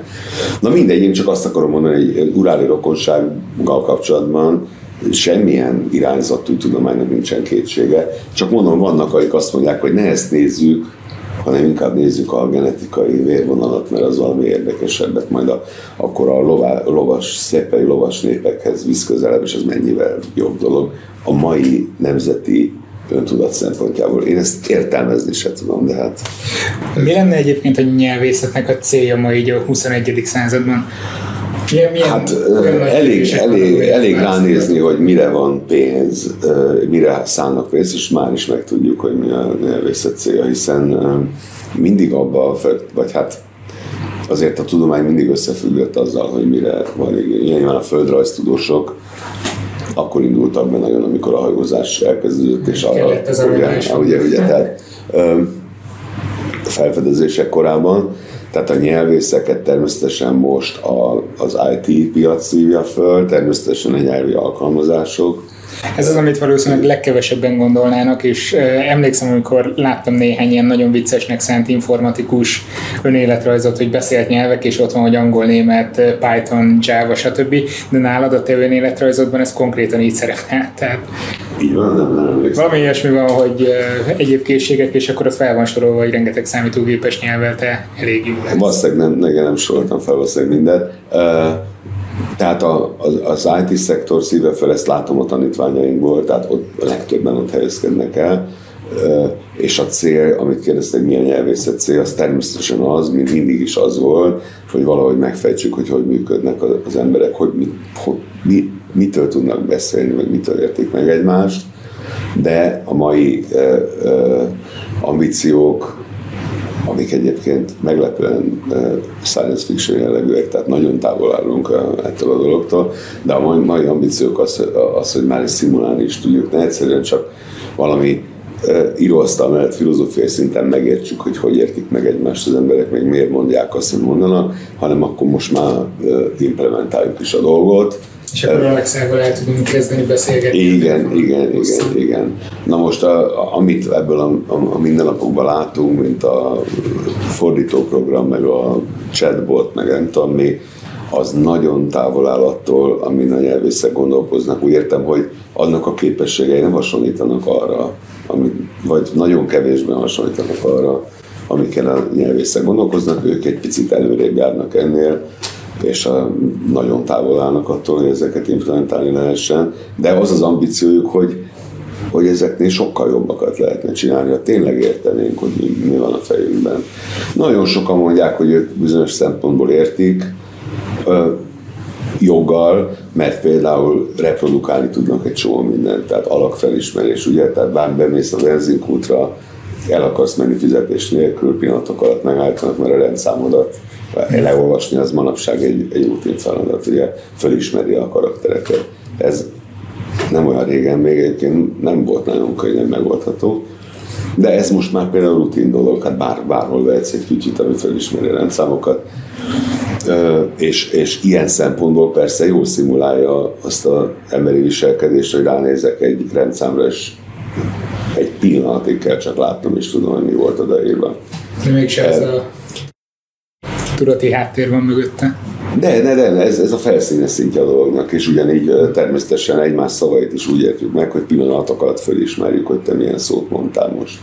Na mindegy, én csak azt akarom mondani, hogy uráli rokonsággal kapcsolatban semmilyen irányzatú tudománynak nincsen kétsége. Csak mondom, vannak, akik azt mondják, hogy ne ezt nézzük, hanem inkább nézzük a genetikai vérvonalat, mert az valami érdekesebbet majd a, akkor a lová, lovas, szépei lovas népekhez visz közelebb, és ez mennyivel jobb dolog. A mai nemzeti öntudat szempontjából. Én ezt értelmezni sem tudom, de hát... Mi lenne egyébként a nyelvészetnek a célja ma így a 21. században? Milyen, milyen hát elég, elég, elég ránézni, hogy mire van pénz, mire szállnak pénzt, és már is megtudjuk, hogy mi a nyelvészet célja, hiszen mindig abba, vagy hát azért a tudomány mindig összefüggött azzal, hogy mire van ilyen a földrajztudósok, akkor indultak be nagyon, amikor a hajózás elkezdődött, és arra, ugye, ugye, ugye, tehát felfedezések korában, tehát a nyelvészeket természetesen most a, az IT piac szívja föl, természetesen a nyelvi alkalmazások, ez az, amit valószínűleg legkevesebben gondolnának, és emlékszem, amikor láttam néhány ilyen nagyon viccesnek szánt informatikus önéletrajzot, hogy beszélt nyelvek, és ott van, hogy angol, német, Python, Java, stb. De nálad a te önéletrajzodban ez konkrétan így szerepel. Tehát így van, nem, nem Valami ilyesmi van, hogy egyéb készségek, és akkor ott fel van sorolva, hogy rengeteg számítógépes nyelvvel te elég jó lesz. Valószínűleg nem, nem, nem soroltam fel valószínűleg mindent. Tehát a, az, az IT szektor szíve fel, ezt látom a tanítványainkból, tehát ott legtöbben ott helyezkednek el, és a cél, amit kérdeztek, milyen nyelvészet cél, az természetesen az, mint mindig is az volt, hogy valahogy megfejtsük, hogy hogy működnek az emberek, hogy, mi, hogy mi, mitől tudnak beszélni, vagy mitől értik meg egymást, de a mai ambíciók amik egyébként meglepően science fiction jellegűek, tehát nagyon távol állunk ettől a dologtól, de a mai, mai ambíciók az, az, hogy már is szimulálni is tudjuk, ne egyszerűen csak valami íróasztal mellett filozófiai szinten megértsük, hogy hogy értik meg egymást az emberek, meg miért mondják azt, hogy mondanak, hanem akkor most már implementáljuk is a dolgot, és akkor Alexával el tudunk kezdeni beszélgetni. Igen, igen, igen, igen. Na most, a, amit ebből a, a, a mindennapokban látunk, mint a fordítóprogram, meg a chatbot, meg nem tudom mi, az nagyon távol áll attól, amin a nyelvészek gondolkoznak. Úgy értem, hogy annak a képességei nem hasonlítanak arra, amit, vagy nagyon kevésben hasonlítanak arra, amiken a nyelvészek gondolkoznak, ők egy picit előrébb járnak ennél, és a, nagyon távol állnak attól, hogy ezeket implementálni lehessen, de az az ambíciójuk, hogy hogy ezeknél sokkal jobbakat lehetne csinálni, ha tényleg értenénk, hogy mi, mi van a fejünkben. Nagyon sokan mondják, hogy ők bizonyos szempontból értik, joggal, mert például reprodukálni tudnak egy csomó mindent, tehát alakfelismerés, ugye, tehát bár bemész a benzinkútra, el akarsz menni fizetés nélkül, pillanatok alatt megállítanak, mert a rendszámodat leolvasni az manapság egy, egy rutin feladat, ugye felismeri a karaktereket. Ez nem olyan régen még egyébként nem volt nagyon könnyen megoldható. De ez most már például rutin dolog, hát bár, bárhol vehetsz egy kicsit, ami felismeri a rendszámokat. És, és ilyen szempontból persze jól szimulálja azt az emberi viselkedést, hogy ránézek egy rendszámra, és egy pillanatig kell csak látnom, és tudom, hogy mi volt odaírva. De mégsem ez a tudati háttér van mögötte. De, de, de, ez, ez a felszínes szintje a dolognak, és ugyanígy természetesen egymás szavait is úgy értjük meg, hogy pillanatok alatt fölismerjük, hogy te milyen szót mondtál most.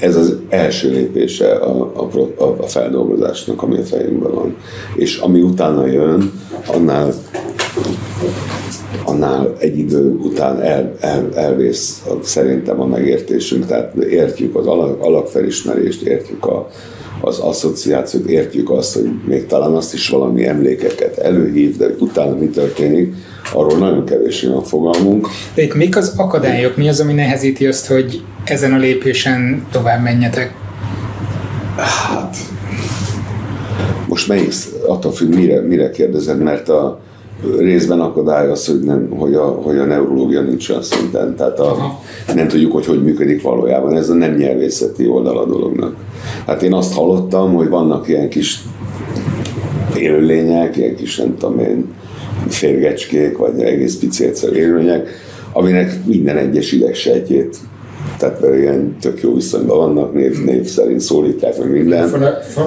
Ez az első lépése a, a, a feldolgozásnak, ami a fejünkben van. És ami utána jön, annál annál egy idő után el, el, elvész a, szerintem a megértésünk, tehát értjük az alak, alapfelismerést, értjük a, az asszociációt, értjük azt, hogy még talán azt is valami emlékeket előhív, de utána mi történik, arról nagyon kevés van fogalmunk. De itt mik az akadályok? Mi az, ami nehezíti azt, hogy ezen a lépésen tovább menjetek? Hát, most melyik, attól függ, mire, mire kérdezed, mert a, részben akadály az, hogy, nem, hogy, a, hogy a neurológia nincs olyan szinten, tehát a, nem tudjuk, hogy hogy működik valójában. Ez a nem nyelvészeti oldal a dolognak. Hát én azt hallottam, hogy vannak ilyen kis élőlények, ilyen kis, nem tudom én, férgecskék, vagy egész pici élőlények, aminek minden egyes idegsejtjét tehát mert ilyen tök jó viszonyban vannak, név, név szerint szólítják, meg minden.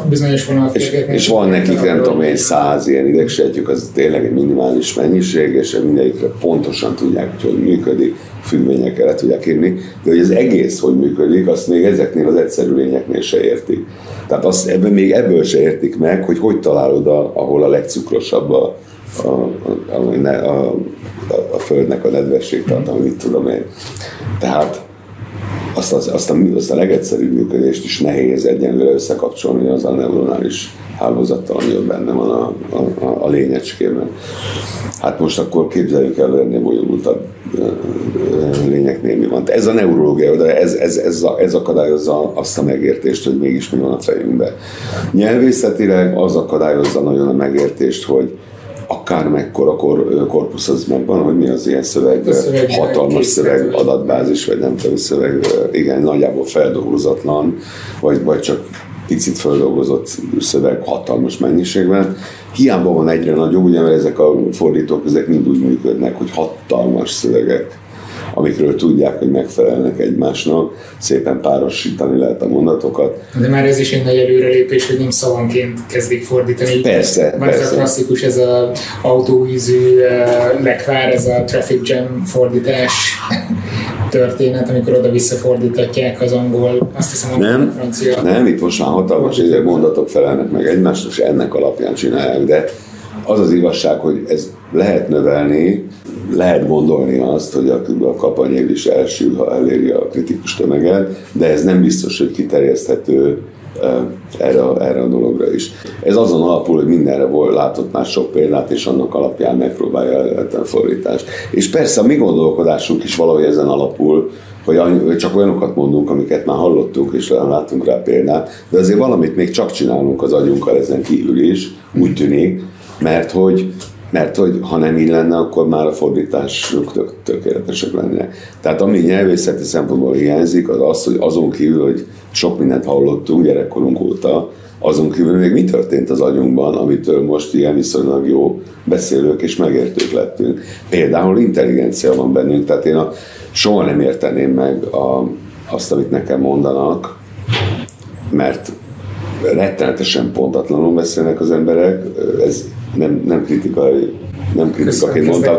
Bizonyos és, és van nekik, nem tudom én, száz ilyen idegsejtjük, az tényleg egy minimális mennyiség, és mindegyikre pontosan tudják, hogy hogy működik, függvényekkel le tudják írni, de hogy az egész hogy működik, azt még ezeknél az egyszerű lényeknél se értik. Tehát azt ebben még ebből se értik meg, hogy hogy találod, a, ahol a legcukrosabb a, a, a, a, a, a földnek a nedvesség tartalma, mit tudom én. Tehát azt, az, azt, a, azt a legegyszerűbb működést is nehéz egyenlőre összekapcsolni az a neuronális hálózattal, ami ott benne van a, a, a, a lényecskében. Hát most akkor képzeljük el, ennél bonyolultabb lényeknél mi van. Ez a neurológia, de ez, ez, ez, a, ez akadályozza azt a megértést, hogy mégis mi van a fejünkben. Nyelvészetileg az akadályozza nagyon a megértést, hogy akár mekkora kor, korpusz az megvan, hogy mi az ilyen szöveg, szöveg hatalmas szöveg, adatbázis, vagy nem tudom, szöveg, igen, nagyjából feldolgozatlan, vagy, vagy csak picit feldolgozott szöveg hatalmas mennyiségben. Hiába van egyre nagyobb, ugye, mert ezek a fordítók, ezek mind úgy működnek, hogy hatalmas szövegek amikről tudják, hogy megfelelnek egymásnak, szépen párosítani lehet a mondatokat. De már ez is egy nagy előrelépés, hogy nem szavanként kezdik fordítani. Persze, Már persze. ez a klasszikus, ez a autóízű uh, lekvár, ez a traffic jam fordítás történet, amikor oda-vissza fordítatják az angol, azt hiszem nem, a francia. Nem, itt most már hatalmas mondatok felelnek meg egymásnak, és ennek alapján csinálják, de az az igazság, hogy ez lehet növelni, lehet gondolni azt, hogy a, a kampany is elsül, ha eléri a kritikus tömeget, de ez nem biztos, hogy kiterjeszthető erre, erre a dologra is. Ez azon alapul, hogy mindenre volt, látott már sok példát, és annak alapján megpróbálja a fordítást. És persze a mi gondolkodásunk is valahogy ezen alapul, hogy csak olyanokat mondunk, amiket már hallottunk, és láttunk rá példát, de azért valamit még csak csinálunk az agyunkkal ezen kívül is, úgy tűnik, mert hogy mert hogy ha nem így lenne, akkor már a fordítások tök, tökéletesek lennének. Tehát ami nyelvészeti szempontból hiányzik, az az, hogy azon kívül, hogy sok mindent hallottunk gyerekkorunk óta, azon kívül még mi történt az agyunkban, amitől most ilyen viszonylag jó beszélők és megértők lettünk. Például intelligencia van bennünk, tehát én a, soha nem érteném meg a, azt, amit nekem mondanak, mert rettenetesen pontatlanul beszélnek az emberek, ez nem, nem kritikai nem kritikaként mondtam,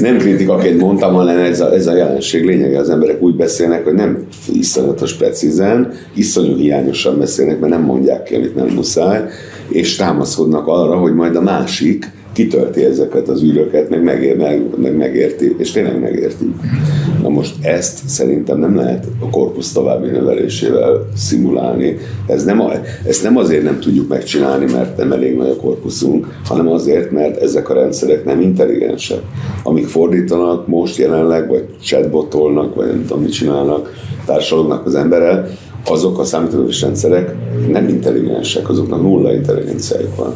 nem kritikaként mondtam, hanem ez a, ez a jelenség lényege. Az emberek úgy beszélnek, hogy nem iszonyatos precízen, iszonyú hiányosan beszélnek, mert nem mondják ki, amit nem muszáj, és támaszkodnak arra, hogy majd a másik kitölti ezeket az űröket, meg, megér, meg, meg megérti, és tényleg megérti. Na most ezt szerintem nem lehet a korpusz további növelésével szimulálni. Ez nem a, ezt nem azért nem tudjuk megcsinálni, mert nem elég nagy a korpuszunk, hanem azért, mert ezek a rendszerek nem intelligensek. Amik fordítanak most jelenleg, vagy chatbotolnak, vagy nem tudom, mit csinálnak, társadalomnak az emberrel, azok a számítógépes rendszerek nem intelligensek, azoknak nulla intelligenciájuk van.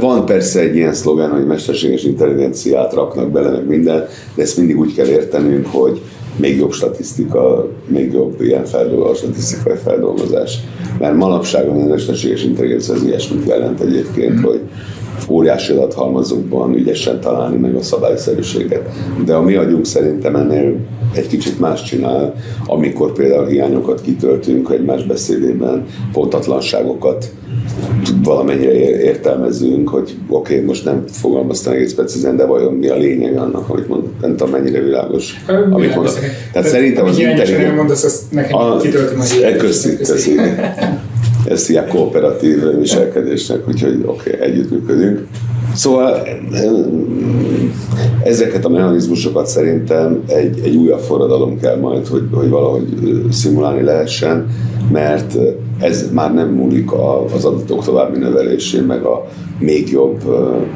Van persze egy ilyen szlogen, hogy mesterséges intelligenciát raknak bele, meg minden, de ezt mindig úgy kell értenünk, hogy még jobb statisztika, még jobb ilyen feldolgozás, statisztikai feldolgozás. Mert manapság a mesterséges intelligencia az ilyesmit jelent egyébként, hogy óriási adathalmazokban ügyesen találni meg a szabályszerűséget. De a mi agyunk szerintem ennél egy kicsit más csinál, amikor például hiányokat kitöltünk egymás beszédében, pontatlanságokat valamennyire értelmezünk, hogy oké, okay, most nem fogalmaztam egész precízen, de vajon mi a lényeg annak, amit mond, nem tudom mennyire világos, Ö, amit mondok. Tehát szerintem az intelligens... mondasz, azt nekem a, kitöltöm Köszi, köszi. Ezt ilyen kooperatív viselkedésnek, úgyhogy oké, okay, együttműködünk. Szóval ezeket a mechanizmusokat szerintem egy, egy újabb forradalom kell majd, hogy, hogy valahogy szimulálni lehessen, mert ez már nem múlik az adatok további növelésén, meg a még jobb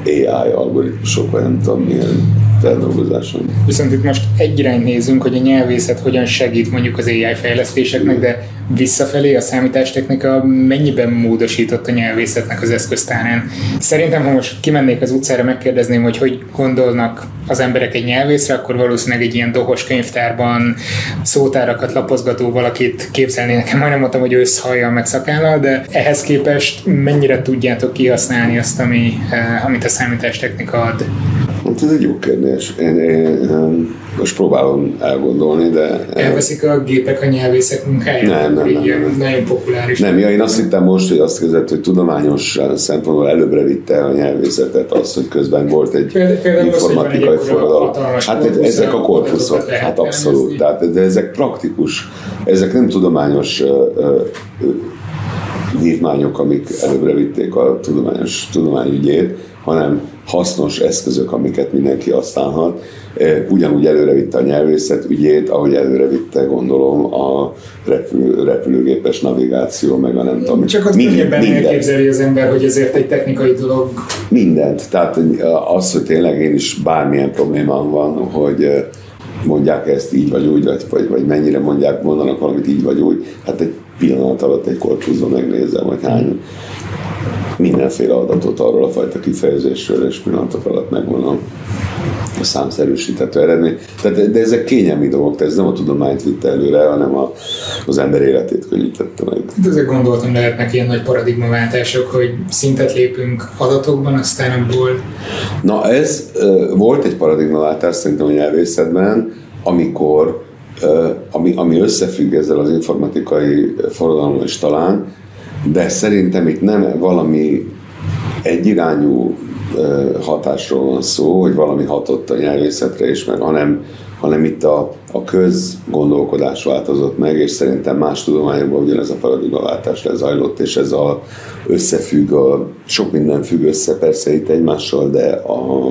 AI algoritmusok, vagy nem tudom milyen feldolgozáson. Viszont itt most egy irány nézünk, hogy a nyelvészet hogyan segít mondjuk az AI fejlesztéseknek, de visszafelé a számítástechnika mennyiben módosított a nyelvészetnek az eszköztárán. Szerintem, ha most kimennék az utcára, megkérdezném, hogy hogy gondolnak az emberek egy nyelvészre, akkor valószínűleg egy ilyen dohos könyvtárban szótárakat lapozgató valakit képzelni nekem. Majdnem mondtam, hogy összhajjal meg szakállal, de ehhez képest mennyire tudjátok kihasználni azt, ami, eh, amit a számítástechnika ad? Hát ez egy jó kérdés. Én, én, én most próbálom elgondolni, de... Elveszik a gépek a nyelvészek munkáját? Nem, nem, nem, nem. Nagyon populáris. Nem, ja, én azt hittem most, hogy azt kezdett, hogy tudományos szempontból előbbre vitte a nyelvészetet az, hogy közben volt egy Például informatikai forradalom. Hát ezek a korpuszok, hát abszolút. Tehát, de ezek praktikus, ezek nem tudományos vívmányok, amik előbbre vitték a tudományos tudományügyét, hanem hasznos eszközök, amiket mindenki használhat. E, ugyanúgy előrevitte a nyelvészet ügyét, ahogy előrevitte, gondolom, a repül, repülőgépes navigáció, meg a nem tudom. Csak az Mind, elképzeli az ember, hogy ezért egy technikai dolog. Mindent. Tehát az, hogy tényleg én is bármilyen problémám van, hogy e, mondják ezt így vagy úgy, vagy, vagy mennyire mondják, mondanak valamit így vagy úgy, hát egy pillanat alatt egy korpusban megnézem, hogy hány mindenféle adatot arról a fajta kifejezésről, és pillanatok alatt megvan a számszerűsítető eredmény. Tehát, de ezek kényelmi dolgok, tehát ez nem a tudományt vitte előre, hanem a, az ember életét könnyítette meg. De ezek gondoltam lehetnek ilyen nagy paradigmaváltások, hogy szintet lépünk adatokban, aztán abból... Na ez volt egy paradigmaváltás szerintem a nyelvészetben, amikor ami, ami összefügg ezzel az informatikai forradalommal is talán, de szerintem itt nem valami egyirányú hatásról van szó, hogy valami hatott a nyelvészetre is, meg, hanem, hanem itt a, a közgondolkodás változott meg, és szerintem más tudományokban ugyanez a paradigmaváltás lezajlott, és ez a összefügg, a, sok minden függ össze persze itt egymással, de a,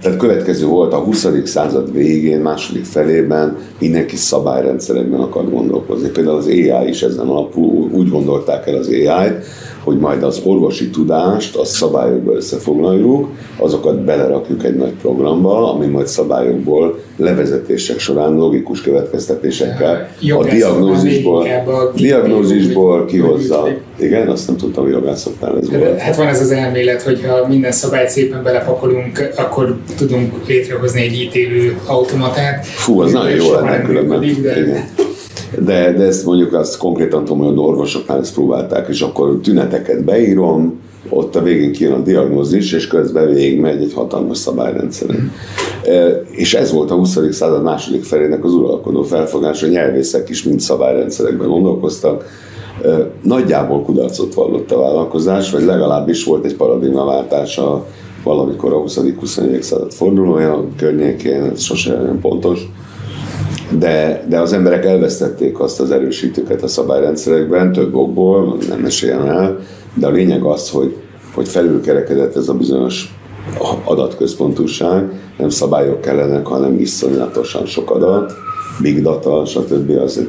tehát következő volt a 20. század végén, második felében mindenki szabályrendszerekben akar gondolkozni. Például az AI is ezen alapul úgy gondolták el az AI-t, hogy majd az orvosi tudást, a szabályokba összefoglaljuk, azokat belerakjuk egy nagy programba, ami majd szabályokból levezetések során logikus következtetésekkel a diagnózisból, a diagnózisból kihozza. Igen, azt nem tudtam, hogy jogászoknál ez volt. Hát van ez az elmélet, hogy ha minden szabályt szépen belepakolunk, akkor tudunk létrehozni egy ítélő automatát. Fú, az nagyon jó lenne különben. De... Igen de, de ezt mondjuk azt konkrétan tudom, hogy orvosoknál ezt próbálták, és akkor tüneteket beírom, ott a végén kijön a diagnózis, és közben végig megy egy hatalmas szabályrendszer. Mm. E, és ez volt a 20. század második felének az uralkodó felfogása, a nyelvészek is mind szabályrendszerekben gondolkoztak, e, nagyjából kudarcot vallott a vállalkozás, vagy legalábbis volt egy paradigmaváltása valamikor a 20.-21. század fordulója környékén, ez sose nem pontos, de, de az emberek elvesztették azt az erősítőket a szabályrendszerekben, több okból, nem meséljem el, de a lényeg az, hogy, hogy felülkerekedett ez a bizonyos adatközpontúság, nem szabályok kellenek, hanem iszonyatosan sok adat, big data, stb. Az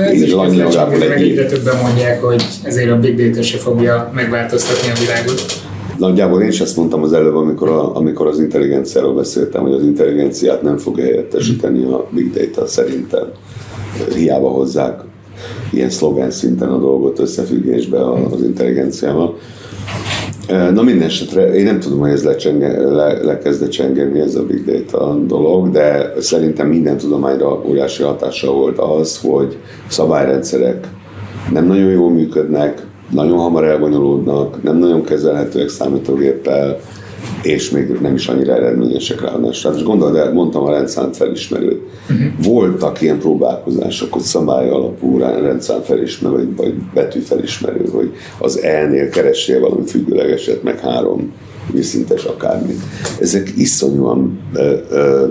ez is egy egyre többen mondják, hogy ezért a big data se fogja megváltoztatni a világot. Nagyjából én is ezt mondtam az előbb, amikor, a, amikor az intelligenciáról beszéltem, hogy az intelligenciát nem fogja helyettesíteni a big data szerintem. Hiába hozzák ilyen szlogen szinten a dolgot összefüggésbe az intelligenciával. Na minden esetre én nem tudom, hogy ez lecsenge, le, lekezde csengeni ez a big data dolog, de szerintem minden tudományra óriási hatása volt az, hogy szabályrendszerek nem nagyon jól működnek, nagyon hamar elbonyolódnak, nem nagyon kezelhetőek számítógéppel, és még nem is annyira eredményesek ráadásul. Tehát most gondolod el, mondtam a rendszám felismerőt. Uh-huh. Voltak ilyen próbálkozások, hogy szabály alapú rendszám felismerő, vagy, vagy betű felismerő, hogy az E-nél keressél valami függőlegeset, meg három vízszintes akármit. Ezek iszonyúan ö, ö,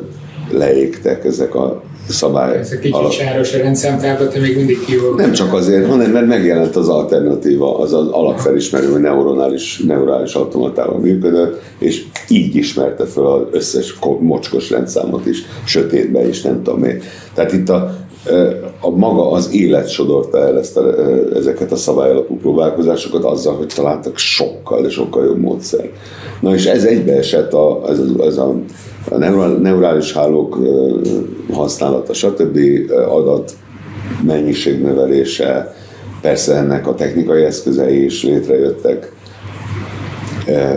leégtek, ezek a szabály. Ez egy kicsit alap... sáros a rendszámtábla, te még mindig kívül. Nem csak azért, hanem mert megjelent az alternatíva, az az alapfelismerő, hogy neuronális, neurális automatával működött, és így ismerte fel az összes mocskos rendszámot is, sötétbe is, nem tudom én. Tehát itt a, a maga az élet sodorta el ezt a, ezeket a szabályalapú próbálkozásokat azzal, hogy találtak sokkal, de sokkal jobb módszer. Na és ez egybeesett a, ez, ez a a neurális hálók használata, stb. adat mennyiség növelése, persze ennek a technikai eszközei is létrejöttek,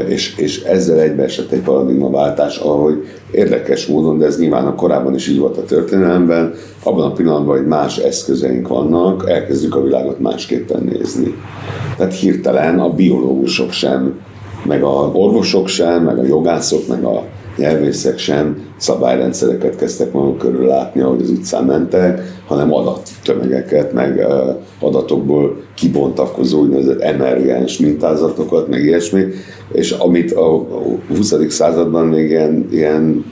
és, és ezzel egybeesett egy paradigmaváltás, ahogy érdekes módon, de ez nyilván a korábban is így volt a történelemben, abban a pillanatban, hogy más eszközeink vannak, elkezdjük a világot másképpen nézni. Tehát hirtelen a biológusok sem, meg a orvosok sem, meg a jogászok, meg a nyelvészek sem szabályrendszereket kezdtek maguk körül látni, ahogy az utcán mentek, hanem adattömegeket, meg adatokból kibontakozó úgynevezett emergens mintázatokat, meg ilyesmi, és amit a 20. században még ilyen, ilyen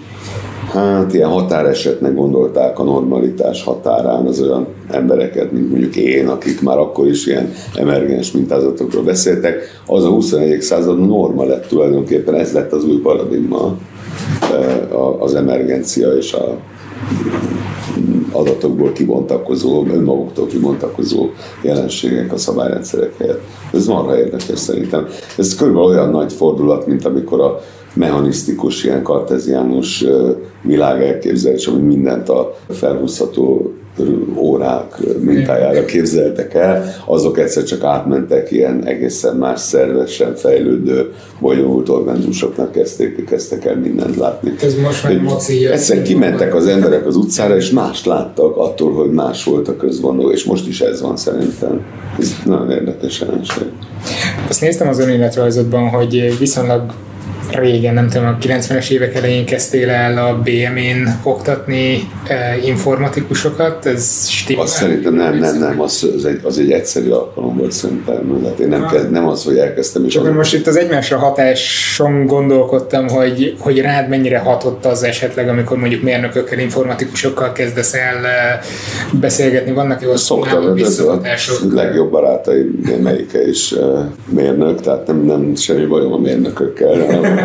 hát ilyen határesetnek gondolták a normalitás határán az olyan embereket, mint mondjuk én, akik már akkor is ilyen emergens mintázatokról beszéltek, az a 21. század norma lett tulajdonképpen, ez lett az új paradigma az emergencia és a adatokból kibontakozó, önmaguktól kibontakozó jelenségek a szabályrendszerek helyett. Ez marha érdekes szerintem. Ez körülbelül olyan nagy fordulat, mint amikor a mechanisztikus, ilyen karteziánus világ elképzelés, ami mindent a felhúzható órák mintájára képzeltek el, azok egyszer csak átmentek ilyen egészen más szervesen fejlődő, bonyolult organizmusoknak kezdték, kezdtek el mindent látni. Ez most már moci Egyszer kimentek az emberek az utcára, és mást láttak attól, hogy más volt a közvonó, és most is ez van szerintem. Ez nagyon érdekes jelenség. Azt néztem az önéletrajzodban, hogy viszonylag régen, nem tudom, a 90-es évek elején kezdtél el a BM-én oktatni eh, informatikusokat, ez stimmel? Azt szerintem nem, nem, nem, az, az, egy, az egy egyszerű alkalom volt szerintem, hát én nem, kezd, nem az, hogy elkezdtem. Csak az... most itt az egymásra hatáson gondolkodtam, hogy, hogy rád mennyire hatott az esetleg, amikor mondjuk mérnökökkel, informatikusokkal kezdesz el eh, beszélgetni, vannak jó Szoktam, a legjobb barátai melyike is eh, mérnök, tehát nem, nem semmi bajom a mérnökökkel, hanem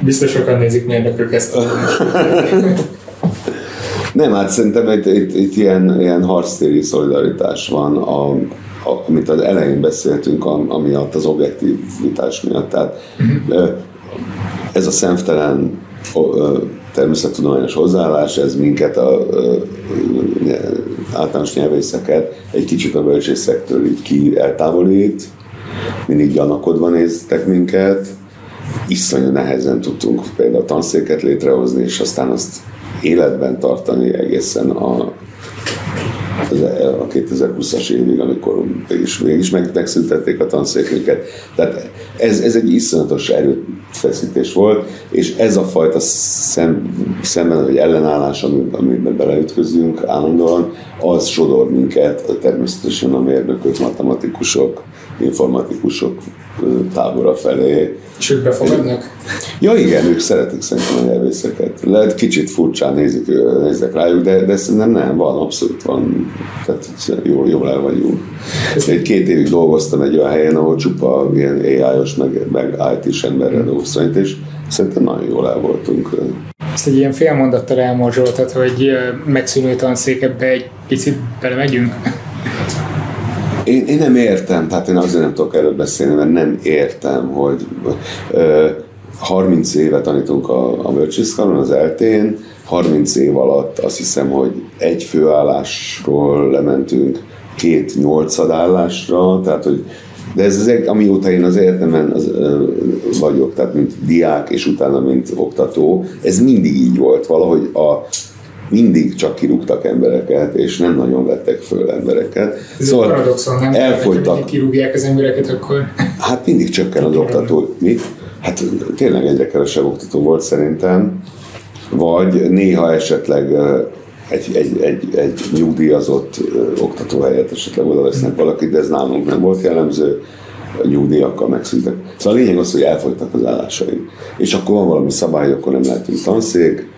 Biztos sokan nézik mérnökök ezt Nem, hát szerintem itt, itt, itt ilyen, ilyen harctéri szolidaritás van, a, a, amit az elején beszéltünk, amiatt az objektivitás miatt. Tehát uh-huh. ez a szemtelen természettudományos hozzáállás, ez minket, a, a, a általános nyelvészeket egy kicsit a bölcsészektől így ki eltávolít, mindig gyanakodva néztek minket, iszonyú nehezen tudtunk például tanszéket létrehozni, és aztán azt életben tartani egészen a, a 2020-as évig, amikor mégis, mégis meg, megszüntették a tanszékünket. Tehát ez, ez egy iszonyatos erőfeszítés volt, és ez a fajta szem, szemben, vagy ellenállás, amiben beleütközünk állandóan, az sodor minket természetesen a mérnökök, matematikusok, informatikusok tábora felé. És ők befogadnak? Ja igen, ők szeretik szerintem a nyelvészeket. Lehet kicsit furcsán nézik, néznek rájuk, de, de szerintem nem, van, abszolút van. Tehát jól, jól el vagyunk. Egy két évig dolgoztam egy olyan helyen, ahol csupa ilyen AI-os, meg, meg IT-s emberrel dolgoztam, és szerintem nagyon jól el voltunk. Ezt egy ilyen félmondattal elmorzsoltad, hogy megszűnő tanszékebbe egy picit belemegyünk. Én, én nem értem, tehát én azért nem tudok erről beszélni, mert nem értem, hogy ö, 30 éve tanítunk a, a bölcsészkaron, az eltén, 30 év alatt azt hiszem, hogy egy főállásról lementünk két nyolcadállásra, tehát hogy De ez az, amióta én az egyetemen az, ö, vagyok, tehát mint diák, és utána mint oktató, ez mindig így volt. Valahogy a, mindig csak kirúgtak embereket, és nem nagyon vettek föl embereket. Ez szóval paradoxon, nem? elfogytak. kirúgják az embereket, akkor... Hát mindig csökken az oktató. Mi? Hát tényleg egyre kevesebb oktató volt szerintem, vagy néha esetleg egy, egy, egy, egy nyugdíjazott oktató helyett esetleg oda vesznek valakit, de ez nálunk nem volt jellemző, nyugdíjakkal megszűntek. Szóval a lényeg az, hogy elfogytak az állásaink. És akkor van valami szabály, akkor nem lehetünk tanszék,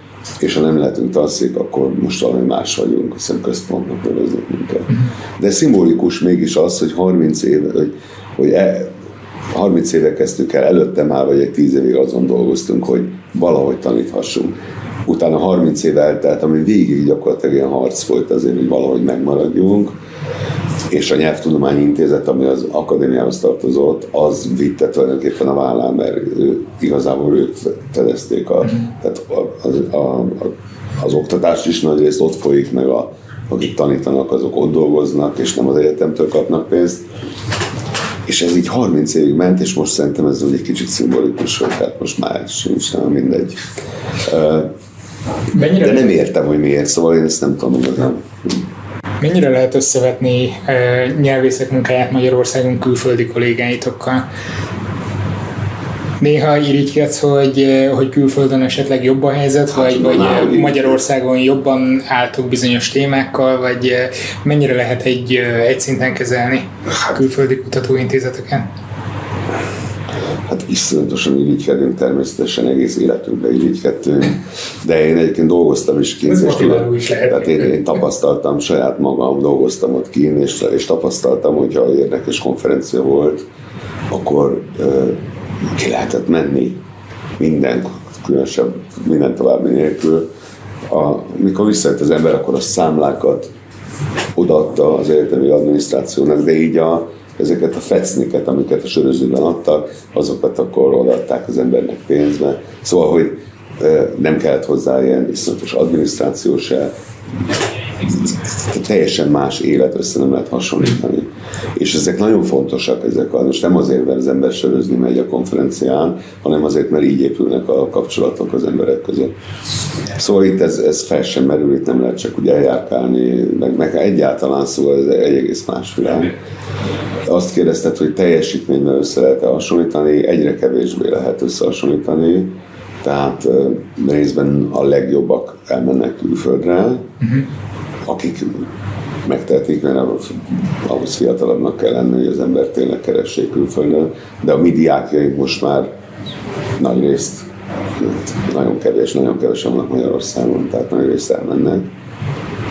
és ha nem lehetünk tanszék, akkor most valami más vagyunk, hiszen központnak neveznek minket. De szimbolikus mégis az, hogy 30 éve, hogy, hogy e, 30 éve kezdtük el, előtte már vagy egy 10 évig azon dolgoztunk, hogy valahogy taníthassunk. Utána 30 év eltelt, ami végig gyakorlatilag ilyen harc volt azért, hogy valahogy megmaradjunk, és a Nyelvtudományi Intézet, ami az akadémiához tartozott, az vitte tulajdonképpen a vállán, mert ő, igazából ők fedezték a, tehát a, a, a, az oktatást is nagy részt ott folyik, meg a, akik tanítanak, azok ott dolgoznak, és nem az egyetemtől kapnak pénzt. És ez így 30 évig ment, és most szerintem ez úgy egy kicsit szimbolikus, hogy hát most már sincs, nem mindegy. Mennyire De nem értem, hogy miért, szóval én ezt nem tudom igazán. Mennyire lehet összevetni nyelvészek munkáját Magyarországon külföldi kollégáitokkal? Néha irigykedsz, hogy, hogy külföldön esetleg jobb a helyzet, hát, vagy, vagy Magyarországon jobban álltok bizonyos témákkal, vagy mennyire lehet egy, egy szinten kezelni hát, külföldi kutatóintézeteken? Hát iszonyatosan irigykedünk, természetesen egész életünkben irigykedtünk, de én egyébként dolgoztam is kint, és, is lehet. tehát én, én, tapasztaltam saját magam, dolgoztam ott kint, és, és tapasztaltam, hogyha érdekes konferencia volt, akkor uh, ki lehetett menni minden, különösebb minden további nélkül. A, mikor visszajött az ember, akkor a számlákat odaadta az egyetemi adminisztrációnak, de így a, ezeket a fecniket, amiket a sörözőben adtak, azokat akkor odaadták az embernek pénzbe. Szóval, hogy nem kellett hozzá ilyen iszonyatos adminisztráció se, teljesen más élet össze nem lehet hasonlítani. És ezek nagyon fontosak, ezek a, most nem azért, mert az ember sörözni megy a konferencián, hanem azért, mert így épülnek a kapcsolatok az emberek között. Szóval itt ez, ez fel sem merül, itt nem lehet csak úgy eljárkálni, meg, meg egyáltalán szóval ez egy egész más világ. Azt kérdezted, hogy teljesítményben össze lehet hasonlítani, egyre kevésbé lehet összehasonlítani, tehát részben a legjobbak elmennek külföldre, uh-huh. Akik megtehetik, mert ahhoz fiatalabbnak kell lenni, hogy az ember tényleg keressék külföldön, de a mi diákjaink most már nagy részt, nagyon kevés, nagyon kevesen vannak Magyarországon, tehát nagy részt elmennek,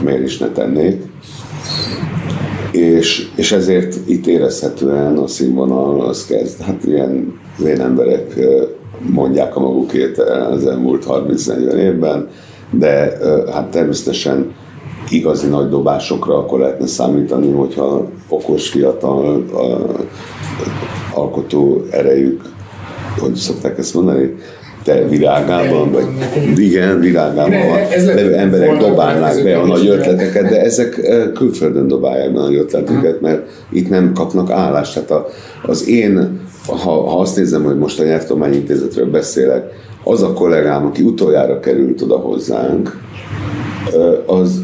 miért is ne tennék. És, és ezért itt érezhetően a színvonal az kezd, hát ilyen vén emberek mondják a magukét az elmúlt 30-40 évben, de hát természetesen igazi nagy dobásokra akkor lehetne számítani, hogyha okos, fiatal alkotó erejük, hogy szokták ezt mondani, te virágában, vagy igen, virágában levő emberek dobálnák be a nagy ötleteket, de ezek külföldön dobálják be a nagy ötleteket, mert itt nem kapnak állást. Tehát a, az én, ha, ha azt nézem, hogy most a Nyelvtudományintézetről beszélek, az a kollégám, aki utoljára került oda hozzánk, az,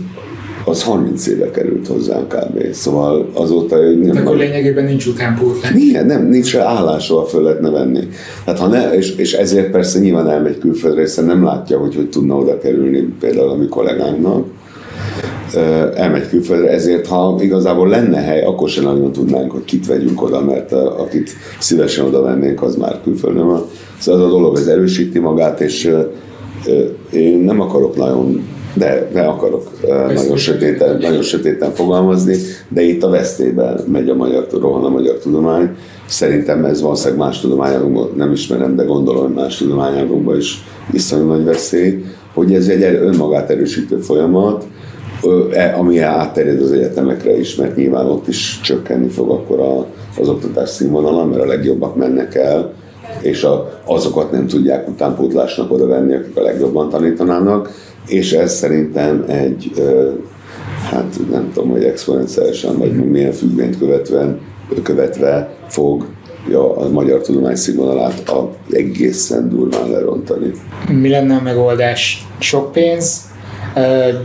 az 30 éve került hozzánk kb. Szóval azóta nem... Akkor lényegében nincs utánpótlás. Igen, nem, nincs állásról föl lehetne venni. Tehát ha ne, és, és, ezért persze nyilván elmegy külföldre, hiszen nem látja, hogy hogy tudna oda kerülni például a mi kollégánknak. Elmegy külföldre, ezért ha igazából lenne hely, akkor sem nagyon tudnánk, hogy kit vegyünk oda, mert a, akit szívesen oda vennénk, az már külföldön van. Szóval az a dolog, ez erősíti magát, és én nem akarok nagyon de ne akarok uh, nagyon sötéten, nagyon sötéten fogalmazni, de itt a vesztében megy a magyar, rohan a magyar tudomány. Szerintem ez valószínűleg más tudományágokban nem ismerem, de gondolom, hogy más tudományágokban is viszonylag nagy veszély, hogy ez egy önmagát erősítő folyamat, e, ami átterjed az egyetemekre is, mert nyilván ott is csökkenni fog akkor a, az oktatás színvonala, mert a legjobbak mennek el, és a, azokat nem tudják utánpótlásnak oda venni, akik a legjobban tanítanának és ez szerintem egy hát nem tudom, hogy exponenciálisan, vagy milyen függvényt követve, követve fog ja, a magyar tudomány színvonalát a egészen durván lerontani. Mi lenne a megoldás? Sok pénz,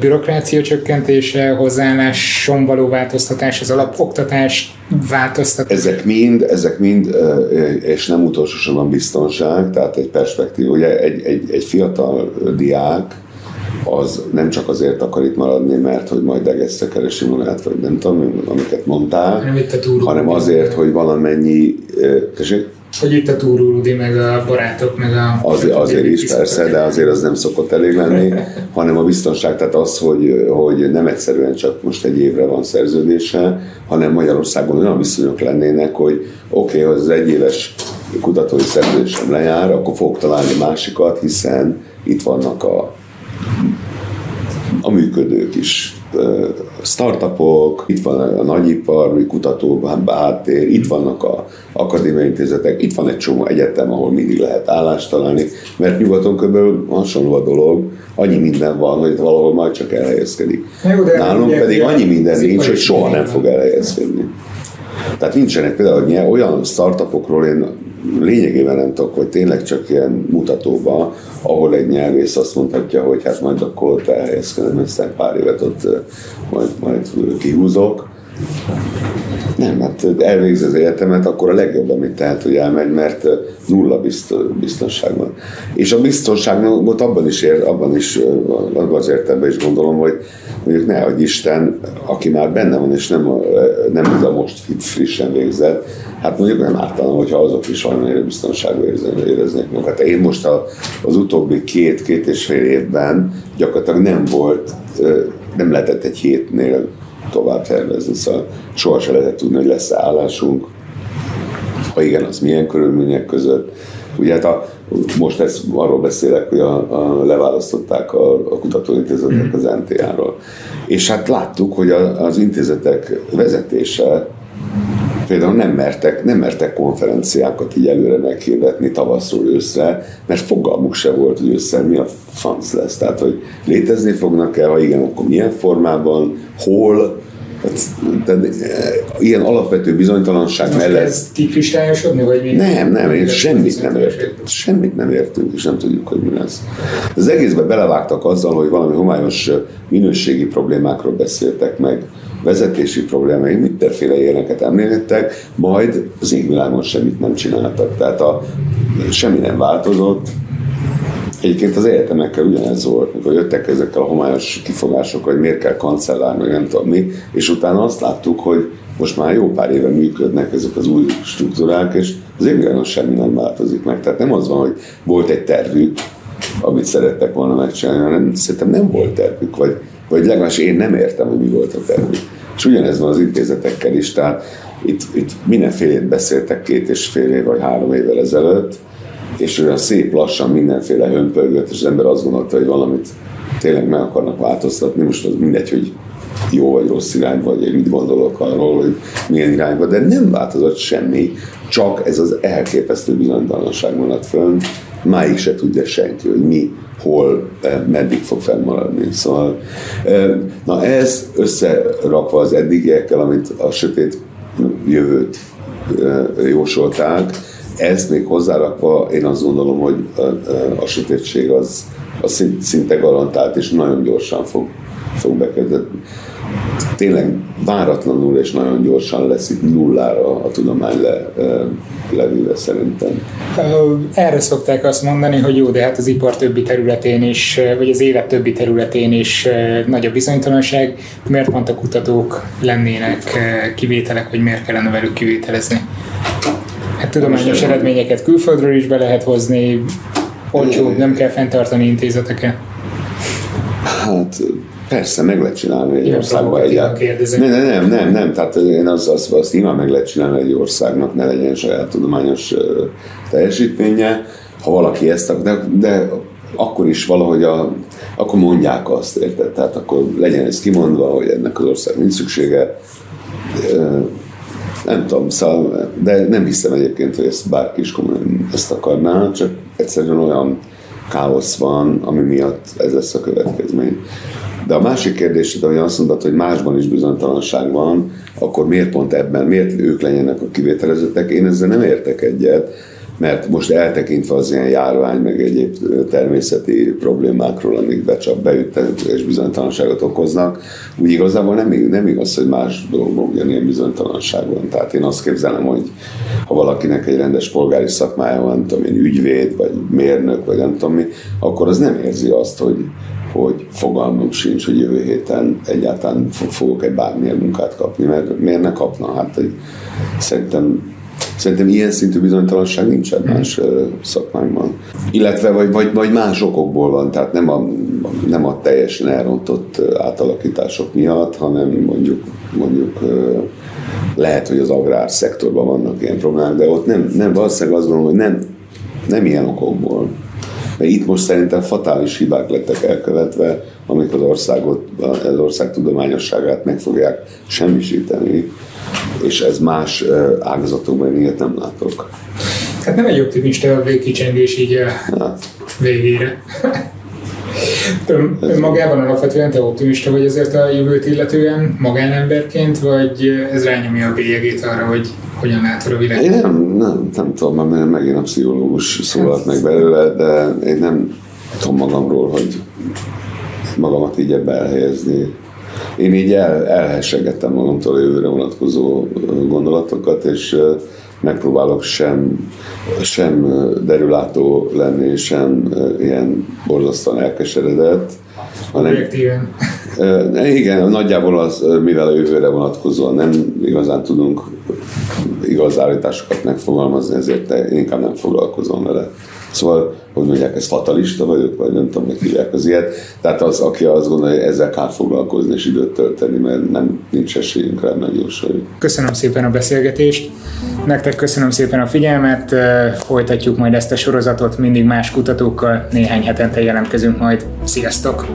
bürokrácia csökkentése, hozzáálláson való változtatás, az alapoktatás változtatás? Ezek mind, ezek mind, és nem utolsósan a biztonság, tehát egy perspektív. Ugye egy, egy, egy fiatal diák, az nem csak azért akar itt maradni, mert hogy majd egészre keresi magát, vagy nem tudom, amiket mondtál, hanem, hanem azért, hogy valamennyi... Tessék? Hogy itt a túrúrudi, meg a barátok, meg a... Az, azért is, persze, de azért az nem szokott elég lenni, hanem a biztonság, tehát az, hogy, hogy nem egyszerűen csak most egy évre van szerződése, hanem Magyarországon olyan viszonyok lennének, hogy oké, okay, az egyéves kutatói szerződésem lejár, akkor fogok találni másikat, hiszen itt vannak a a működők is startupok, itt van a nagyipar, kutató háttér, itt vannak a akadémiai intézetek, itt van egy csomó egyetem, ahol mindig lehet állást találni, mert nyugaton kb. hasonló a dolog, annyi minden van, hogy valahol majd csak elhelyezkedik. Nálunk pedig annyi minden nincs, hogy soha nem fog elhelyezkedni. Tehát nincsenek például olyan startupokról én lényegében nem tudok, hogy tényleg csak ilyen mutatóban, ahol egy nyelvész azt mondhatja, hogy hát majd akkor elhelyezkedem, aztán pár évet ott majd, majd kihúzok. Nem, hát elvégzi az egyetemet, akkor a legjobb, amit tehet, hogy elmegy, mert nulla biztonság van. És a biztonságot abban is, ér, abban is, abban az értelemben is gondolom, hogy mondjuk ne, hogy Isten, aki már benne van, és nem, nem az a most frissen végzett, hát mondjuk nem ártalom, hogyha azok is valamelyre biztonságban éreznék magukat. Én most az utóbbi két-két és fél évben gyakorlatilag nem volt, nem lehetett egy hétnél tovább tervezni, szóval sohasem lehetett tudni, hogy lesz állásunk, ha igen, az milyen körülmények között. Ugye hát a, most ezt, arról beszélek, hogy a, a, leválasztották a, a kutatóintézetek az NTA-ról. És hát láttuk, hogy a, az intézetek vezetése például nem mertek, nem mertek konferenciákat így előre meghirdetni tavaszról őszre, mert fogalmuk se volt, hogy ősszel mi a fansz lesz. Tehát, hogy létezni fognak-e, ha igen, akkor milyen formában, hol, tehát, eh, ilyen alapvető bizonytalanság Most mellett... Ez kikristályosodni, vagy mi? Nem, nem, én semmit nem értünk. Semmit nem értünk, és nem tudjuk, hogy mi lesz. Az egészben belevágtak azzal, hogy valami homályos minőségi problémákról beszéltek meg, vezetési problémái, mindenféle ilyeneket említettek, majd az égvilágon semmit nem csináltak. Tehát a, semmi nem változott, Egyébként az egyetemekkel ugyanez volt, amikor jöttek ezekkel a homályos kifogások, hogy miért kell kancellár, meg nem tudom mi, és utána azt láttuk, hogy most már jó pár éve működnek ezek az új struktúrák, és az égvilágon semmi nem változik meg. Tehát nem az van, hogy volt egy tervük, amit szerettek volna megcsinálni, hanem szerintem nem volt tervük, vagy, vagy legalábbis én nem értem, hogy mi volt a tervük. És ugyanez van az intézetekkel is, tehát itt, itt mindenfélét beszéltek két és fél év vagy három évvel ezelőtt, és olyan szép lassan mindenféle hömpölgött, és az ember azt gondolta, hogy valamit tényleg meg akarnak változtatni, most az mindegy, hogy jó vagy rossz irány, vagy én mit gondolok arról, hogy milyen irányba, de nem változott semmi, csak ez az elképesztő bizonytalanság maradt fönn, máig se tudja senki, hogy mi, hol, eh, meddig fog fennmaradni. Szóval, eh, na ez összerakva az eddigiekkel, amit a sötét jövőt eh, jósolták, ezt még hozzárakva én azt gondolom, hogy a, sötétség az, az szinte garantált, és nagyon gyorsan fog, fog bekezdeni. Tényleg váratlanul és nagyon gyorsan lesz itt nullára a tudomány le, levőve szerintem. Erre szokták azt mondani, hogy jó, de hát az ipar többi területén is, vagy az élet többi területén is nagy a bizonytalanság. Miért pont a kutatók lennének kivételek, hogy miért kellene velük kivételezni? Hát tudományos eredményeket külföldről is be lehet hozni, olcsóbb, nem kell fenntartani intézeteket. Hát persze, meg lehet csinálni egy országban egyáltalán. Nem, nem, nem, nem, nem, tehát én azt, azt, azt nyilván meg lehet csinálni egy országnak, ne legyen saját tudományos teljesítménye, ha valaki ezt, de, de akkor is valahogy a, akkor mondják azt, érted? Tehát akkor legyen ez kimondva, hogy ennek az ország nincs szüksége, nem tudom, szóval, de nem hiszem egyébként, hogy ezt bárki is komolyan ezt akarná, csak egyszerűen olyan káosz van, ami miatt ez lesz a következmény. De a másik kérdés, hogy azt mondod, hogy másban is bizonytalanság van, akkor miért pont ebben, miért ők legyenek a kivételezettek? Én ezzel nem értek egyet mert most eltekintve az ilyen járvány, meg egyéb természeti problémákról, amik becsap, beüttenek és bizonytalanságot okoznak, úgy igazából nem, nem igaz, hogy más dolgokban ugyanilyen bizonytalanság van. Tehát én azt képzelem, hogy ha valakinek egy rendes polgári szakmája van, tudom én, ügyvéd, vagy mérnök, vagy nem tudom mi, akkor az nem érzi azt, hogy, hogy fogalmam sincs, hogy jövő héten egyáltalán fogok-e bármilyen munkát kapni, mert miért ne kapna? Hát egy, szerintem Szerintem ilyen szintű bizonytalanság nincsen más szakmákban. Illetve vagy, vagy, vagy más okokból van, tehát nem a, nem a teljesen elrontott átalakítások miatt, hanem mondjuk, mondjuk lehet, hogy az agrár szektorban vannak ilyen problémák, de ott nem, nem valószínűleg azt gondolom, hogy nem, nem ilyen okokból. De itt most szerintem fatális hibák lettek elkövetve, amikor az országot, az ország tudományosságát meg fogják semmisíteni, és ez más ágazatokban ilyet nem látok. Hát nem egy optimista a végkicsengés így a végére. Ön, ön magában alapvetően te optimista vagy ezért a jövőt illetően, magánemberként, vagy ez rányomja a bélyegét arra, hogy hogyan látod a világot? Én nem, nem, nem tudom, mert megint a pszichológus szólalt meg belőle, de én nem tudom magamról, hogy magamat így ebbe elhelyezni. Én így el, elhessegettem magamtól a jövőre vonatkozó gondolatokat, és megpróbálok sem, sem derülátó lenni, sem ilyen borzasztóan elkeseredett. Hanem, Objektíven. Igen, nagyjából az, mivel a jövőre vonatkozóan nem igazán tudunk igaz állításokat megfogalmazni, ezért inkább nem foglalkozom vele. Szóval, hogy mondják, ez fatalista vagyok, vagy nem tudom, hogy hívják az ilyet. Tehát az, aki azt gondolja, hogy ezzel kár foglalkozni és időt tölteni, mert nem nincs esélyünk rá megjósolni. Köszönöm szépen a beszélgetést. Nektek köszönöm szépen a figyelmet. Folytatjuk majd ezt a sorozatot mindig más kutatókkal. Néhány hetente jelentkezünk majd. Sziasztok!